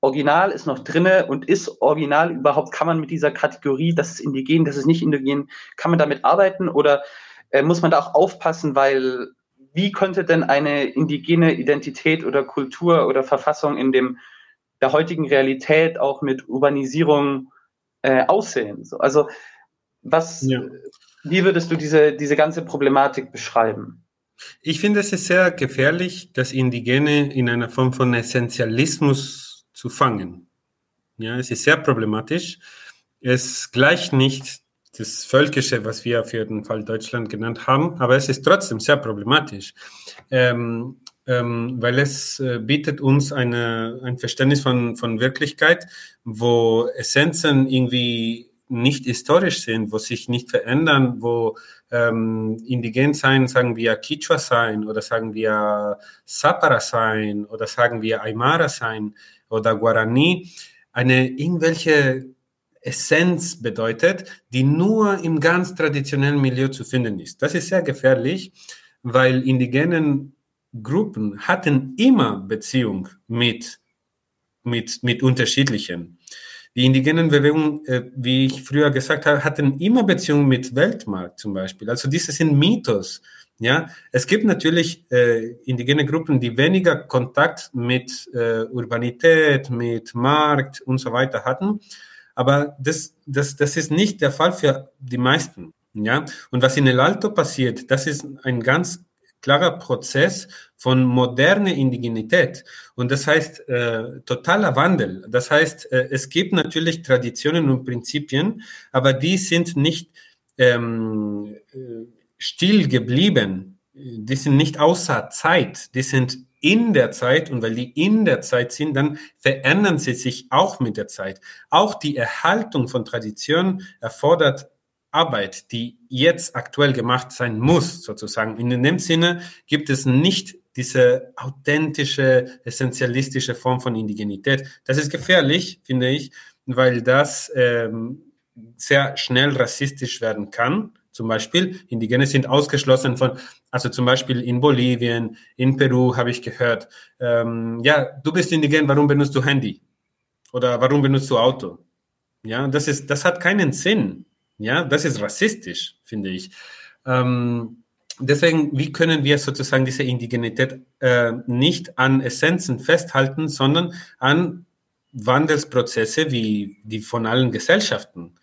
Original ist noch drinne und ist Original überhaupt, kann man mit dieser Kategorie, das ist indigen, das ist nicht indigen, kann man damit arbeiten oder äh, muss man da auch aufpassen, weil wie könnte denn eine indigene Identität oder Kultur oder Verfassung in dem der heutigen Realität auch mit Urbanisierung äh, aussehen. So, also was, ja. wie würdest du diese, diese ganze Problematik beschreiben? Ich finde es ist sehr gefährlich, das Indigene in einer Form von Essentialismus zu fangen. Ja, es ist sehr problematisch. Es gleicht nicht das Völkische, was wir für den Fall Deutschland genannt haben, aber es ist trotzdem sehr problematisch. Ähm, ähm, weil es äh, bietet uns eine, ein Verständnis von, von Wirklichkeit, wo Essenzen irgendwie nicht historisch sind, wo sich nicht verändern, wo ähm, indigen sein, sagen wir Quichua sein oder sagen wir Zapara sein oder sagen wir Aymara sein oder Guarani, eine irgendwelche Essenz bedeutet, die nur im ganz traditionellen Milieu zu finden ist. Das ist sehr gefährlich, weil indigenen Gruppen hatten immer Beziehung mit, mit, mit unterschiedlichen. Die indigenen Bewegungen, äh, wie ich früher gesagt habe, hatten immer Beziehung mit Weltmarkt zum Beispiel. Also diese sind Mythos. Ja, es gibt natürlich äh, indigene Gruppen, die weniger Kontakt mit äh, Urbanität, mit Markt und so weiter hatten. Aber das, das, das ist nicht der Fall für die meisten. Ja, und was in El Alto passiert, das ist ein ganz klarer Prozess von moderner Indigenität. Und das heißt äh, totaler Wandel. Das heißt, äh, es gibt natürlich Traditionen und Prinzipien, aber die sind nicht ähm, äh, still geblieben. Die sind nicht außer Zeit. Die sind in der Zeit und weil die in der Zeit sind, dann verändern sie sich auch mit der Zeit. Auch die Erhaltung von Traditionen erfordert Arbeit, die jetzt aktuell gemacht sein muss, sozusagen. In dem Sinne gibt es nicht diese authentische, essentialistische Form von Indigenität. Das ist gefährlich, finde ich, weil das ähm, sehr schnell rassistisch werden kann zum Beispiel. Indigene sind ausgeschlossen von, also zum Beispiel in Bolivien, in Peru habe ich gehört, ähm, ja, du bist indigen, warum benutzt du Handy? Oder warum benutzt du Auto? Ja, das ist, das hat keinen Sinn. Ja, das ist rassistisch, finde ich. Ähm, deswegen, wie können wir sozusagen diese Indigenität äh, nicht an Essenzen festhalten, sondern an Wandelsprozesse wie die von allen Gesellschaften.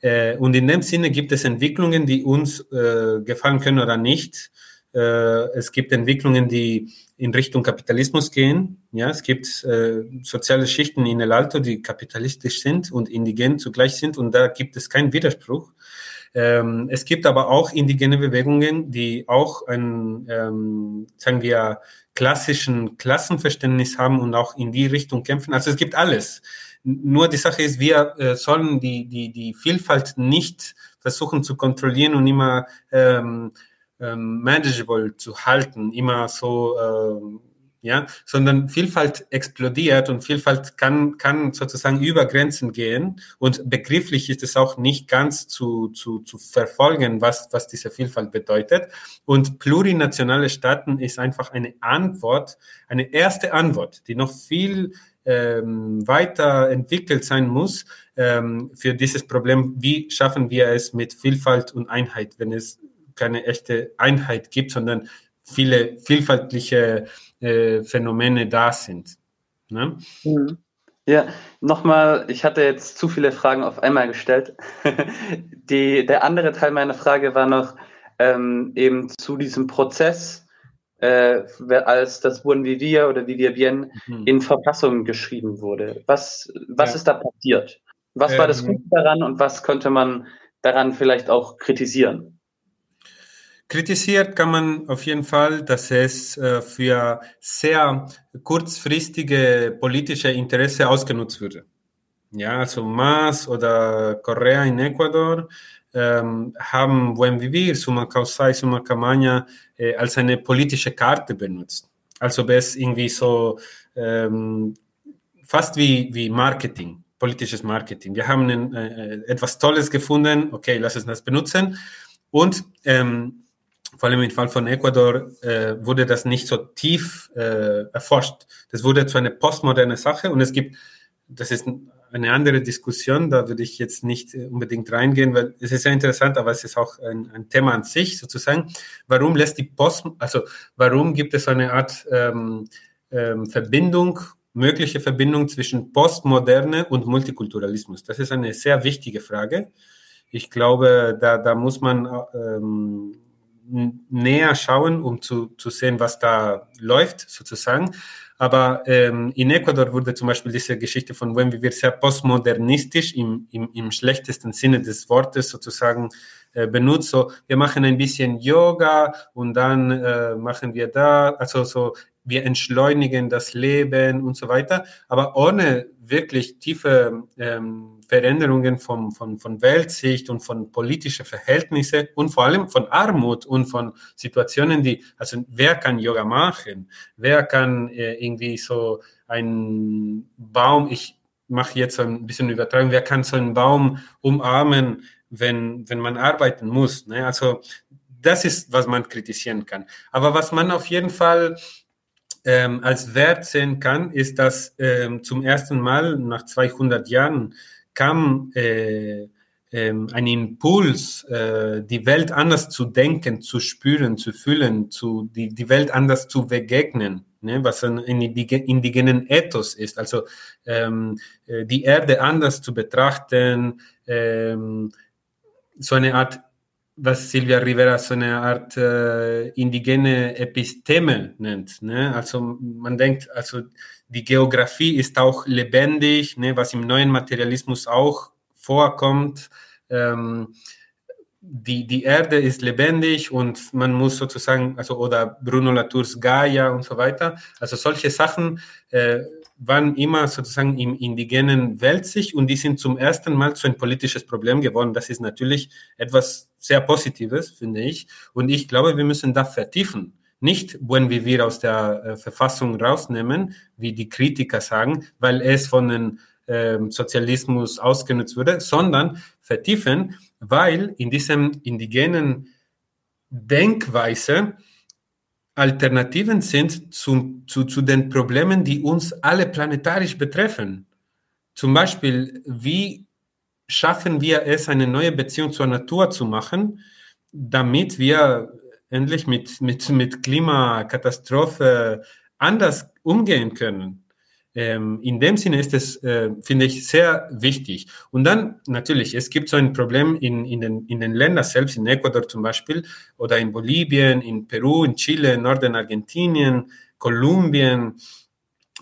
Äh, und in dem Sinne gibt es Entwicklungen, die uns äh, gefallen können oder nicht. Äh, es gibt Entwicklungen, die in Richtung Kapitalismus gehen. Ja, es gibt äh, soziale Schichten in El Alto, die kapitalistisch sind und indigen zugleich sind. Und da gibt es keinen Widerspruch. Ähm, es gibt aber auch indigene Bewegungen, die auch ein, ähm, sagen wir, klassischen Klassenverständnis haben und auch in die Richtung kämpfen. Also es gibt alles. Nur die Sache ist, wir äh, sollen die, die, die Vielfalt nicht versuchen zu kontrollieren und immer ähm, ähm, manageable zu halten, immer so, ähm, ja, sondern Vielfalt explodiert und Vielfalt kann, kann sozusagen über Grenzen gehen und begrifflich ist es auch nicht ganz zu, zu, zu verfolgen, was, was diese Vielfalt bedeutet. Und plurinationale Staaten ist einfach eine Antwort, eine erste Antwort, die noch viel ähm, weiterentwickelt sein muss ähm, für dieses Problem. Wie schaffen wir es mit Vielfalt und Einheit, wenn es keine echte Einheit gibt, sondern viele vielfältige äh, Phänomene da sind. Ne? Mhm. Ja, nochmal, ich hatte jetzt zu viele Fragen auf einmal gestellt. Die, der andere Teil meiner Frage war noch ähm, eben zu diesem Prozess äh, als das Wurden wie wir oder wie wir bien mhm. in Verfassungen geschrieben wurde. Was, was ja. ist da passiert? Was ähm, war das ähm. Gute daran und was könnte man daran vielleicht auch kritisieren? Kritisiert kann man auf jeden Fall, dass es äh, für sehr kurzfristige politische Interesse ausgenutzt wurde. Ja, also Mas oder Correa in Ecuador ähm, haben Buen Vivir, Summa Causai, Summa Camagna äh, als eine politische Karte benutzt. Also es irgendwie so ähm, fast wie, wie Marketing, politisches Marketing. Wir haben ein, äh, etwas Tolles gefunden, okay, lass uns das benutzen. Und ähm, vor allem im Fall von Ecuador äh, wurde das nicht so tief äh, erforscht. Das wurde zu einer postmoderne Sache und es gibt, das ist eine andere Diskussion, da würde ich jetzt nicht äh, unbedingt reingehen, weil es ist sehr interessant, aber es ist auch ein, ein Thema an sich sozusagen. Warum lässt die Post, also warum gibt es eine Art ähm, ähm, Verbindung, mögliche Verbindung zwischen Postmoderne und Multikulturalismus? Das ist eine sehr wichtige Frage. Ich glaube, da, da muss man ähm, näher schauen, um zu, zu sehen, was da läuft, sozusagen. Aber ähm, in Ecuador wurde zum Beispiel diese Geschichte von Buen Vivir sehr postmodernistisch im, im, im schlechtesten Sinne des Wortes sozusagen äh, benutzt. So, wir machen ein bisschen Yoga und dann äh, machen wir da, also so, wir entschleunigen das Leben und so weiter, aber ohne wirklich tiefe ähm, Veränderungen von, von, von Weltsicht und von politischen Verhältnissen und vor allem von Armut und von Situationen, die, also wer kann Yoga machen? Wer kann äh, irgendwie so einen Baum, ich mache jetzt ein bisschen Übertragung, wer kann so einen Baum umarmen, wenn, wenn man arbeiten muss. Ne? Also das ist, was man kritisieren kann. Aber was man auf jeden Fall ähm, als Wert sehen kann, ist, dass ähm, zum ersten Mal nach 200 Jahren kam äh, ähm, ein Impuls, äh, die Welt anders zu denken, zu spüren, zu fühlen, zu, die, die Welt anders zu begegnen, ne? was ein indigenen Ethos ist. Also ähm, äh, die Erde anders zu betrachten, ähm, so eine Art was Silvia Rivera so eine Art äh, indigene Episteme nennt. Ne? Also man denkt, also die Geografie ist auch lebendig, ne? was im neuen Materialismus auch vorkommt. Ähm, die, die Erde ist lebendig und man muss sozusagen, also oder Bruno Latours Gaia und so weiter. Also solche Sachen äh, waren immer sozusagen im indigenen Weltsicht und die sind zum ersten Mal zu ein politisches Problem geworden. Das ist natürlich etwas sehr Positives, finde ich. Und ich glaube, wir müssen das vertiefen. Nicht, wenn wir wir aus der äh, Verfassung rausnehmen, wie die Kritiker sagen, weil es von den ähm, Sozialismus ausgenutzt wurde, sondern vertiefen, weil in diesem indigenen Denkweise Alternativen sind zu, zu, zu den Problemen, die uns alle planetarisch betreffen. Zum Beispiel, wie schaffen wir es, eine neue Beziehung zur Natur zu machen, damit wir endlich mit, mit, mit Klimakatastrophe anders umgehen können. Ähm, in dem Sinne ist es, äh, finde ich, sehr wichtig. Und dann natürlich, es gibt so ein Problem in, in, den, in den Ländern selbst, in Ecuador zum Beispiel, oder in Bolivien, in Peru, in Chile, Norden Argentinien, Kolumbien,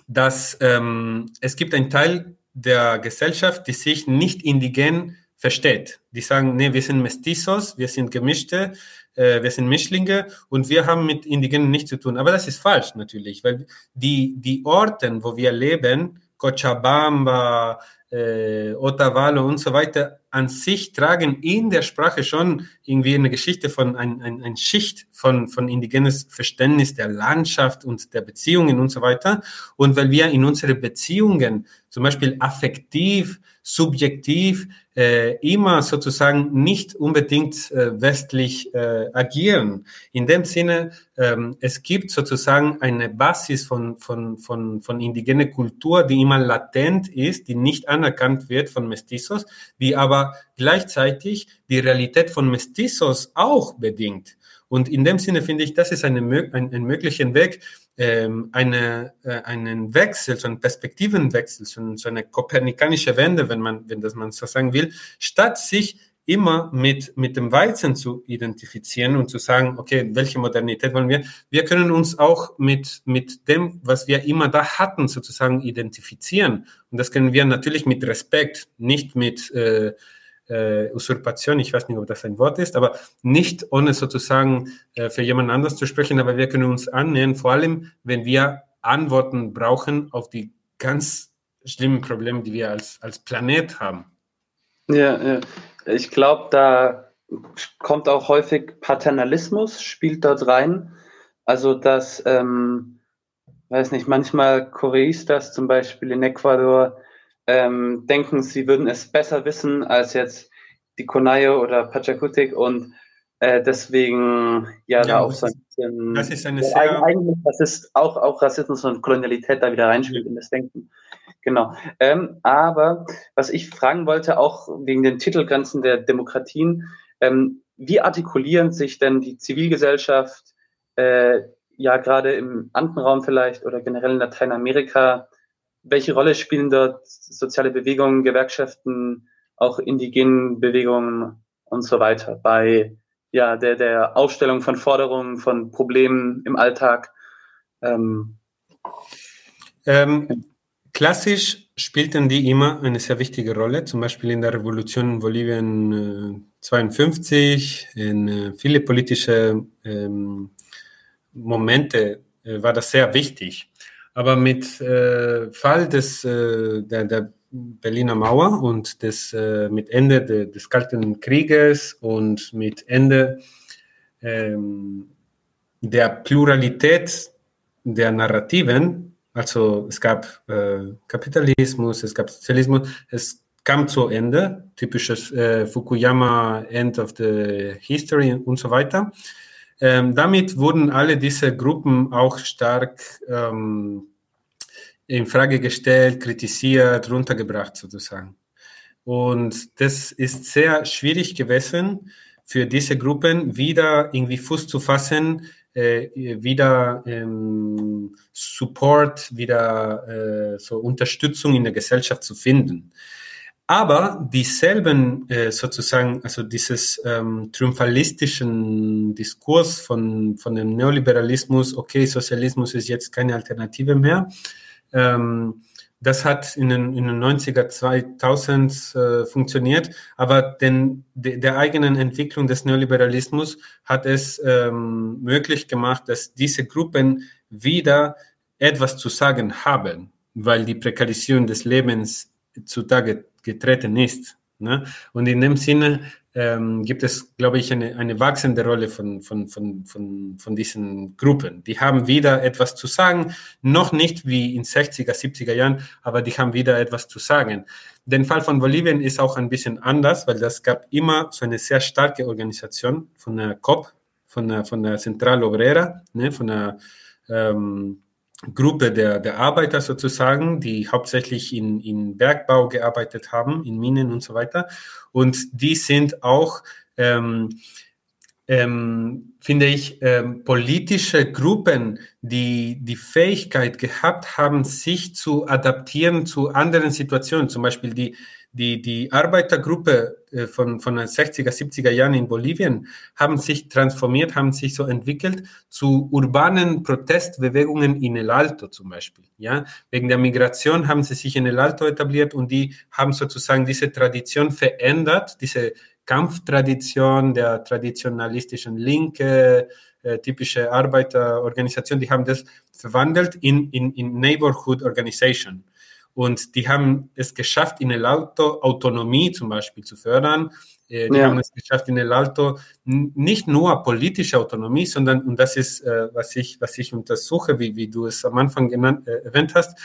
dass ähm, es gibt einen Teil der Gesellschaft, die sich nicht indigen versteht. Die sagen, nee, wir sind Mestizos, wir sind Gemischte, äh, wir sind Mischlinge und wir haben mit Indigenen nichts zu tun. Aber das ist falsch natürlich, weil die, die Orten, wo wir leben, Cochabamba, äh, Otavalo und so weiter, an sich tragen in der Sprache schon irgendwie eine Geschichte von ein, ein, ein Schicht von, von indigenes Verständnis der Landschaft und der Beziehungen und so weiter. Und weil wir in unsere Beziehungen zum Beispiel affektiv, subjektiv äh, immer sozusagen nicht unbedingt äh, westlich äh, agieren. In dem Sinne, ähm, es gibt sozusagen eine Basis von, von, von, von indigene Kultur, die immer latent ist, die nicht anerkannt wird von Mestizos, die aber gleichzeitig die Realität von Mestizos auch bedingt. Und in dem Sinne finde ich, das ist eine, ein, ein möglicher Weg, ähm, eine, äh, einen Wechsel, so einen Perspektivenwechsel, so, so eine kopernikanische Wende, wenn man, wenn das man so sagen will, statt sich immer mit, mit dem Weizen zu identifizieren und zu sagen, okay, welche Modernität wollen wir? Wir können uns auch mit, mit dem, was wir immer da hatten, sozusagen identifizieren. Und das können wir natürlich mit Respekt, nicht mit äh, äh, Usurpation, ich weiß nicht, ob das ein Wort ist, aber nicht ohne sozusagen äh, für jemand anders zu sprechen, aber wir können uns annähern, vor allem wenn wir Antworten brauchen auf die ganz schlimmen Probleme, die wir als, als Planet haben. Ja, ja. ich glaube, da kommt auch häufig Paternalismus, spielt dort rein. Also, dass, ähm, weiß nicht, manchmal Choreistas zum Beispiel in Ecuador ähm, denken, sie würden es besser wissen als jetzt die Konayo oder Pachakutik und äh, deswegen ja, ja da auch so ein bisschen. Das ist eine ja, sehr. Eigentlich, das ist auch, auch Rassismus und Kolonialität da wieder reinspielt in das Denken. Genau. Ähm, aber was ich fragen wollte, auch wegen den Titelgrenzen der Demokratien, ähm, wie artikulieren sich denn die Zivilgesellschaft, äh, ja gerade im Andenraum vielleicht oder generell in Lateinamerika, welche Rolle spielen dort soziale Bewegungen, Gewerkschaften, auch indigenen Bewegungen und so weiter bei ja, der, der Aufstellung von Forderungen, von Problemen im Alltag? Ähm, ähm, klassisch spielten die immer eine sehr wichtige Rolle, zum Beispiel in der Revolution in Bolivien äh, 52, in äh, viele politische ähm, Momente äh, war das sehr wichtig. Aber mit äh, Fall des, äh, der, der Berliner Mauer und des, äh, mit Ende de, des Kalten Krieges und mit Ende ähm, der Pluralität der Narrativen Also es gab äh, Kapitalismus, es gab Sozialismus, es kam zu Ende, typisches äh, Fukuyama End of the History und so weiter. Ähm, damit wurden alle diese Gruppen auch stark ähm, in Frage gestellt, kritisiert, runtergebracht sozusagen. Und das ist sehr schwierig gewesen für diese Gruppen wieder irgendwie Fuß zu fassen, äh, wieder ähm, Support, wieder äh, so Unterstützung in der Gesellschaft zu finden. Aber dieselben äh, sozusagen, also dieses ähm, triumphalistischen Diskurs von, von dem Neoliberalismus, okay, Sozialismus ist jetzt keine Alternative mehr, ähm, das hat in den, in den 90er, 2000 äh, funktioniert, aber den, de, der eigenen Entwicklung des Neoliberalismus hat es ähm, möglich gemacht, dass diese Gruppen wieder etwas zu sagen haben, weil die Prekarisierung des Lebens zutage getreten ist. Ne? Und in dem Sinne ähm, gibt es, glaube ich, eine, eine wachsende Rolle von, von, von, von, von diesen Gruppen. Die haben wieder etwas zu sagen, noch nicht wie in 60er, 70er Jahren, aber die haben wieder etwas zu sagen. Der Fall von Bolivien ist auch ein bisschen anders, weil das gab immer so eine sehr starke Organisation von der COP, von der, von der Central Obrera, ne, von der ähm, Gruppe der, der Arbeiter sozusagen, die hauptsächlich in, in Bergbau gearbeitet haben, in Minen und so weiter. Und die sind auch, ähm, ähm, finde ich, ähm, politische Gruppen, die die Fähigkeit gehabt haben, sich zu adaptieren zu anderen Situationen. Zum Beispiel die, die, die Arbeitergruppe äh, von, von den 60er, 70er Jahren in Bolivien haben sich transformiert, haben sich so entwickelt zu urbanen Protestbewegungen in El Alto zum Beispiel. Ja, wegen der Migration haben sie sich in El Alto etabliert und die haben sozusagen diese Tradition verändert, diese Kampftradition der traditionalistischen Linke, äh, typische Arbeiterorganisation, die haben das verwandelt in, in, in Neighborhood Organization. Und die haben es geschafft, in El Alto Autonomie zum Beispiel zu fördern. Äh, die ja. haben es geschafft, in El Alto nicht nur politische Autonomie, sondern, und das ist, äh, was ich, was ich untersuche, wie, wie du es am Anfang genannt, äh, erwähnt hast,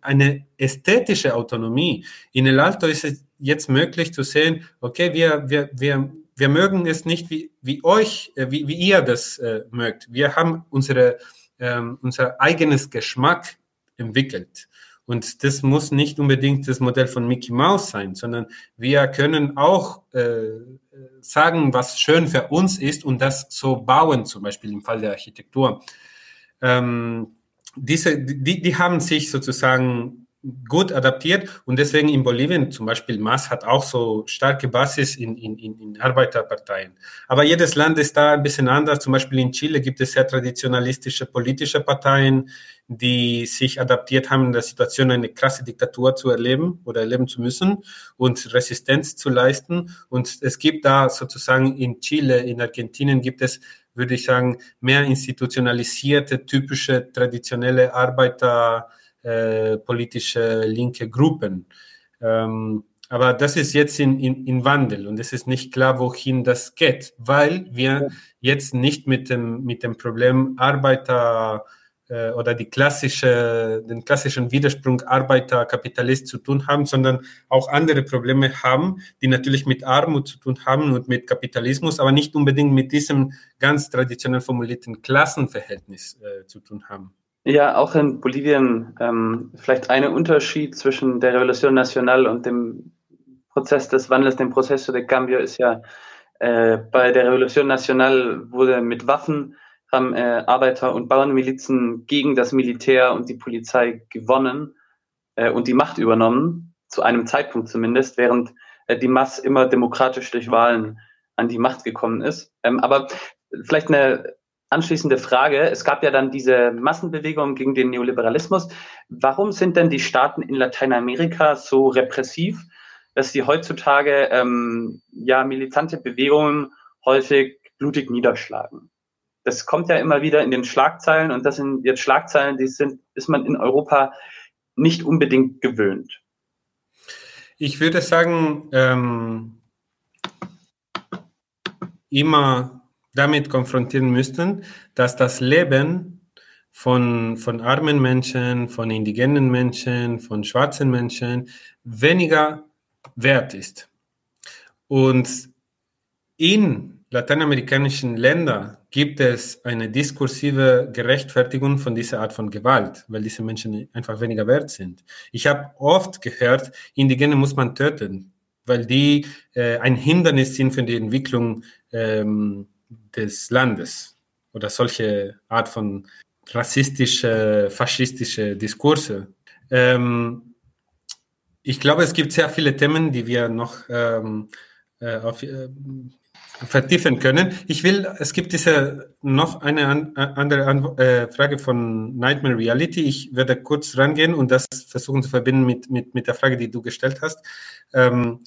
eine ästhetische Autonomie. In El Alto ist es jetzt möglich zu sehen, okay, wir, wir, wir, wir mögen es nicht wie, wie euch, wie, wie ihr das äh, mögt. Wir haben unsere, ähm, unser eigenes Geschmack entwickelt. Und das muss nicht unbedingt das Modell von Mickey Mouse sein, sondern wir können auch äh, sagen, was schön für uns ist und das so bauen, zum Beispiel im Fall der Architektur. Ähm, diese, die, die haben sich sozusagen gut adaptiert und deswegen in Bolivien zum Beispiel MAS hat auch so starke Basis in, in, in Arbeiterparteien. Aber jedes Land ist da ein bisschen anders. Zum Beispiel in Chile gibt es sehr traditionalistische politische Parteien, die sich adaptiert haben, in der Situation eine krasse Diktatur zu erleben oder erleben zu müssen und Resistenz zu leisten. Und es gibt da sozusagen in Chile, in Argentinien gibt es würde ich sagen, mehr institutionalisierte, typische, traditionelle Arbeiter, äh, politische linke Gruppen. Ähm, aber das ist jetzt in, in, in Wandel und es ist nicht klar, wohin das geht, weil wir jetzt nicht mit dem, mit dem Problem Arbeiter äh, oder die klassische, den klassischen Widersprung Arbeiter-Kapitalist zu tun haben, sondern auch andere Probleme haben, die natürlich mit Armut zu tun haben und mit Kapitalismus, aber nicht unbedingt mit diesem ganz traditionell formulierten Klassenverhältnis äh, zu tun haben. Ja, auch in Bolivien ähm, vielleicht ein Unterschied zwischen der Revolution Nacional und dem Prozess des Wandels, dem Proceso de Cambio ist ja, äh, bei der Revolution Nacional wurde mit Waffen, haben äh, Arbeiter- und Bauernmilizen gegen das Militär und die Polizei gewonnen äh, und die Macht übernommen, zu einem Zeitpunkt zumindest, während äh, die Mass immer demokratisch durch Wahlen an die Macht gekommen ist. Ähm, aber vielleicht eine anschließende Frage. Es gab ja dann diese Massenbewegung gegen den Neoliberalismus. Warum sind denn die Staaten in Lateinamerika so repressiv, dass sie heutzutage ähm, ja militante Bewegungen häufig blutig niederschlagen? Das kommt ja immer wieder in den Schlagzeilen und das sind jetzt Schlagzeilen, die sind, ist man in Europa nicht unbedingt gewöhnt. Ich würde sagen, ähm, immer damit konfrontieren müssten, dass das Leben von, von armen Menschen, von indigenen Menschen, von schwarzen Menschen weniger wert ist. Und in lateinamerikanischen Ländern gibt es eine diskursive Gerechtfertigung von dieser Art von Gewalt, weil diese Menschen einfach weniger wert sind. Ich habe oft gehört, Indigene muss man töten, weil die äh, ein Hindernis sind für die Entwicklung ähm, des Landes oder solche Art von rassistische, faschistische Diskurse. Ähm, ich glaube, es gibt sehr viele Themen, die wir noch ähm, äh, auf, äh, vertiefen können. Ich will, es gibt diese noch eine an, andere an, äh, Frage von Nightmare Reality. Ich werde kurz rangehen und das versuchen zu verbinden mit, mit, mit der Frage, die du gestellt hast. Ähm,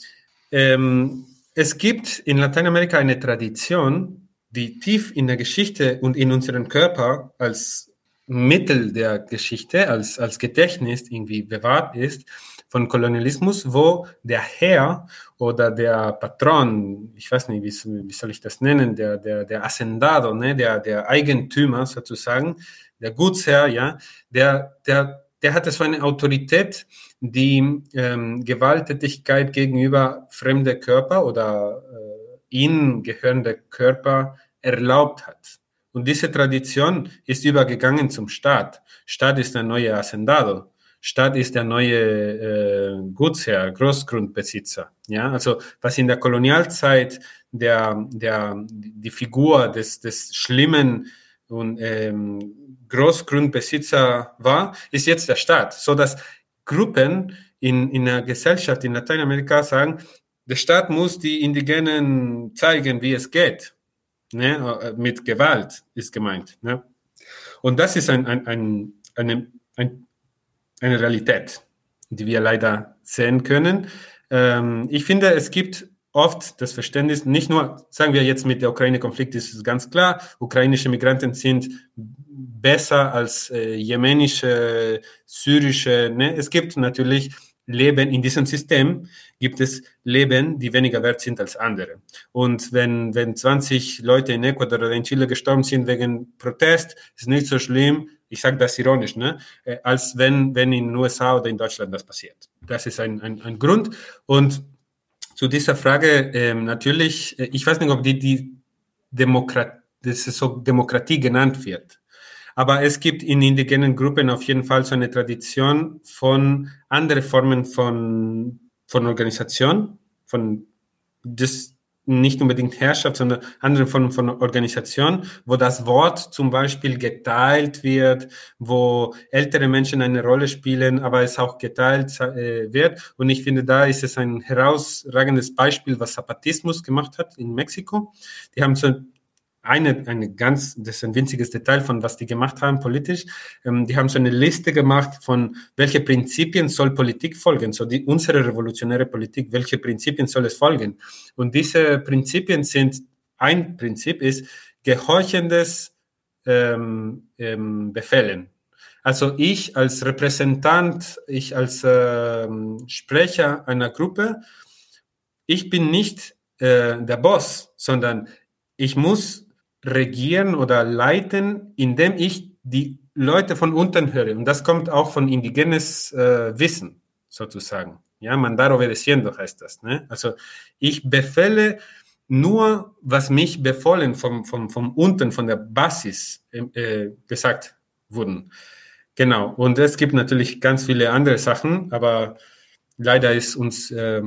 ähm, es gibt in Lateinamerika eine Tradition, die tief in der Geschichte und in unserem Körper als Mittel der Geschichte, als, als Gedächtnis irgendwie bewahrt ist, von Kolonialismus, wo der Herr oder der Patron, ich weiß nicht, wie, wie soll ich das nennen, der, der, der Hacendado, ne, der, der Eigentümer sozusagen, der Gutsherr, ja, der, der, der hatte so eine Autorität, die ähm, Gewalttätigkeit gegenüber fremde Körper oder äh, ihnen gehörende Körper erlaubt hat. Und diese Tradition ist übergegangen zum Staat. Staat ist der neue Hacendado. Staat ist der neue äh, Gutsherr, Großgrundbesitzer. Ja, also was in der Kolonialzeit der, der, die Figur des, des schlimmen und ähm, Großgrundbesitzer war, ist jetzt der Staat, so dass Gruppen in, in der Gesellschaft in Lateinamerika sagen, der Staat muss die Indigenen zeigen, wie es geht. Ne? Mit Gewalt ist gemeint. Ne? Und das ist ein, ein, ein, eine, ein, eine Realität, die wir leider sehen können. Ähm, ich finde, es gibt oft das Verständnis, nicht nur, sagen wir jetzt mit der Ukraine-Konflikt ist es ganz klar, ukrainische Migranten sind besser als äh, jemenische, syrische. Ne? Es gibt natürlich Leben in diesem System, gibt es Leben, die weniger wert sind als andere. Und wenn, wenn 20 Leute in Ecuador oder in Chile gestorben sind wegen Protest, ist nicht so schlimm, ich sage das ironisch, ne? Äh, als wenn, wenn in den USA oder in Deutschland das passiert. Das ist ein, ein, ein Grund. Und zu dieser Frage, ähm, natürlich, äh, ich weiß nicht, ob die, die Demokrat, das so Demokratie genannt wird. Aber es gibt in indigenen Gruppen auf jeden Fall so eine Tradition von anderen Formen von, von Organisation, von das nicht unbedingt Herrschaft, sondern andere Formen von Organisation, wo das Wort zum Beispiel geteilt wird, wo ältere Menschen eine Rolle spielen, aber es auch geteilt äh, wird. Und ich finde, da ist es ein herausragendes Beispiel, was Zapatismus gemacht hat in Mexiko. Die haben so eine, eine ganz, das ist ein winziges Detail von was die gemacht haben politisch. Ähm, die haben so eine Liste gemacht von welche Prinzipien soll Politik folgen, so die unsere revolutionäre Politik, welche Prinzipien soll es folgen? Und diese Prinzipien sind ein Prinzip ist gehorchendes ähm, ähm, Befehlen. Also ich als Repräsentant, ich als ähm, Sprecher einer Gruppe, ich bin nicht äh, der Boss, sondern ich muss regieren oder leiten, indem ich die Leute von unten höre. Und das kommt auch von indigenes äh, Wissen, sozusagen. Ja, mandar obedeciendo heißt das. Ne? Also ich befehle nur, was mich befohlen vom, vom, vom unten, von der Basis äh, gesagt wurden. Genau. Und es gibt natürlich ganz viele andere Sachen, aber leider ist uns äh,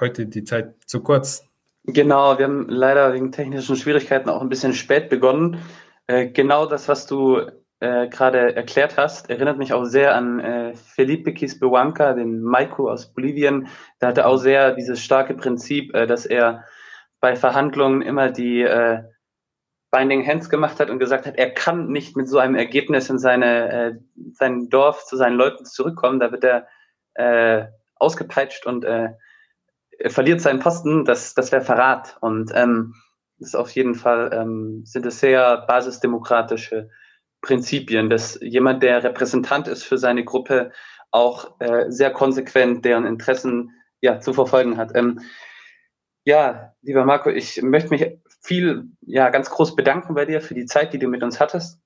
heute die Zeit zu kurz. Genau, wir haben leider wegen technischen Schwierigkeiten auch ein bisschen spät begonnen. Äh, genau das, was du äh, gerade erklärt hast, erinnert mich auch sehr an äh, Felipe Quispehuanca, den Maiko aus Bolivien. Der hatte auch sehr dieses starke Prinzip, äh, dass er bei Verhandlungen immer die äh, Binding Hands gemacht hat und gesagt hat, er kann nicht mit so einem Ergebnis in seine, äh, sein Dorf zu seinen Leuten zurückkommen. Da wird er ausgepeitscht und äh, verliert seinen Posten, das, das wäre Verrat. Und ähm, das ist auf jeden Fall, ähm, sind es sehr basisdemokratische Prinzipien, dass jemand, der Repräsentant ist für seine Gruppe, auch äh, sehr konsequent deren Interessen ja, zu verfolgen hat. Ähm, ja, lieber Marco, ich möchte mich viel, ja, ganz groß bedanken bei dir für die Zeit, die du mit uns hattest.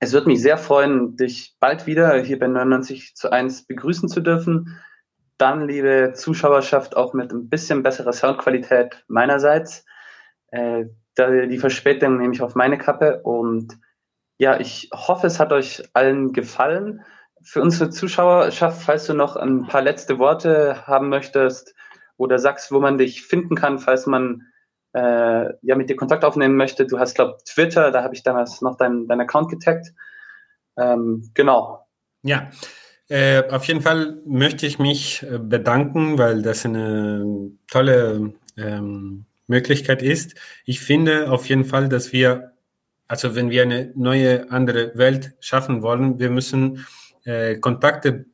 es wird mich sehr freuen, dich bald wieder hier bei 99 zu 1 begrüßen zu dürfen. Dann, liebe Zuschauerschaft, auch mit ein bisschen besserer Soundqualität meinerseits. Äh, die Verspätung nehme ich auf meine Kappe und ja, ich hoffe, es hat euch allen gefallen. Für unsere Zuschauerschaft, falls du noch ein paar letzte Worte haben möchtest oder sagst, wo man dich finden kann, falls man äh, ja mit dir Kontakt aufnehmen möchte. Du hast, glaube Twitter, da habe ich damals noch deinen dein Account getaggt. Ähm, genau. Ja, äh, auf jeden Fall möchte ich mich äh, bedanken, weil das eine tolle ähm, Möglichkeit ist. Ich finde auf jeden Fall, dass wir, also wenn wir eine neue, andere Welt schaffen wollen, wir müssen äh, Kontakte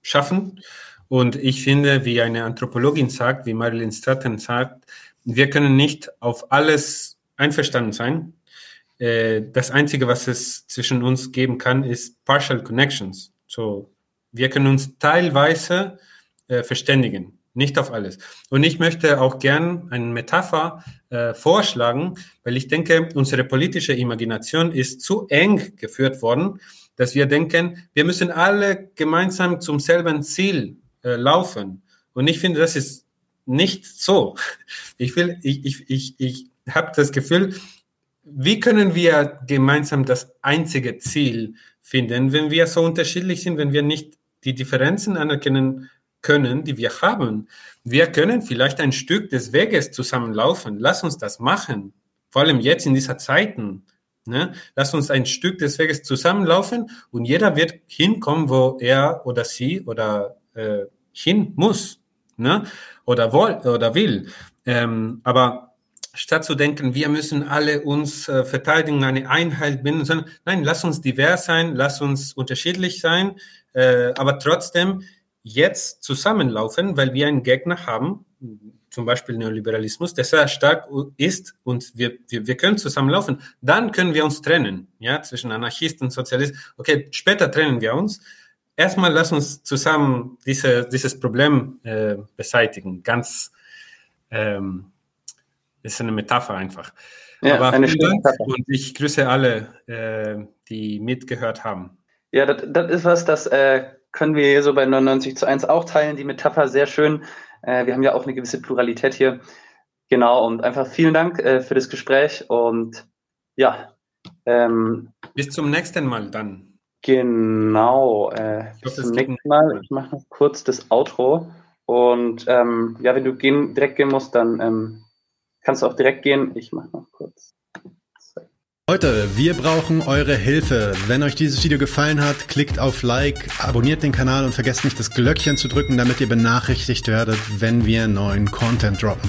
schaffen. Und ich finde, wie eine Anthropologin sagt, wie Marilyn Stratton sagt, wir können nicht auf alles einverstanden sein. Äh, das Einzige, was es zwischen uns geben kann, ist Partial Connections. So, wir können uns teilweise äh, verständigen, nicht auf alles. Und ich möchte auch gern eine Metapher äh, vorschlagen, weil ich denke, unsere politische Imagination ist zu eng geführt worden, dass wir denken, wir müssen alle gemeinsam zum selben Ziel äh, laufen. Und ich finde, das ist nicht so. Ich will, ich, ich, ich, ich habe das Gefühl, wie können wir gemeinsam das einzige Ziel finden, wenn wir so unterschiedlich sind, wenn wir nicht die Differenzen anerkennen können, die wir haben. Wir können vielleicht ein Stück des Weges zusammenlaufen. Lass uns das machen. Vor allem jetzt in dieser Zeiten. Ne? Lass uns ein Stück des Weges zusammenlaufen und jeder wird hinkommen, wo er oder sie oder äh, hin muss ne? oder, woll, oder will. Ähm, aber statt zu denken, wir müssen alle uns äh, verteidigen, eine Einheit binden, sondern nein, lass uns divers sein, lass uns unterschiedlich sein, äh, aber trotzdem jetzt zusammenlaufen, weil wir einen Gegner haben, zum Beispiel Neoliberalismus, der sehr stark ist und wir, wir, wir können zusammenlaufen. Dann können wir uns trennen, ja, zwischen Anarchisten Sozialisten. Okay, später trennen wir uns, erstmal lass uns zusammen diese, dieses Problem äh, beseitigen. Ganz, ähm, ist eine Metapher einfach. Ja, Aber eine vielen Dank und ich grüße alle, äh, die mitgehört haben. Ja, das, das ist was, das äh, können wir hier so bei 99 zu 1 auch teilen. Die Metapher sehr schön. Äh, wir haben ja auch eine gewisse Pluralität hier. Genau, und einfach vielen Dank äh, für das Gespräch und ja. Ähm, Bis zum nächsten Mal dann. Genau. Äh, bis zum nächsten Mal. Ich mache noch kurz das Outro. Und ähm, ja, wenn du gehen, direkt gehen musst, dann ähm, kannst du auch direkt gehen. Ich mache noch kurz. Leute, wir brauchen eure Hilfe. Wenn euch dieses Video gefallen hat, klickt auf Like, abonniert den Kanal und vergesst nicht das Glöckchen zu drücken, damit ihr benachrichtigt werdet, wenn wir neuen Content droppen.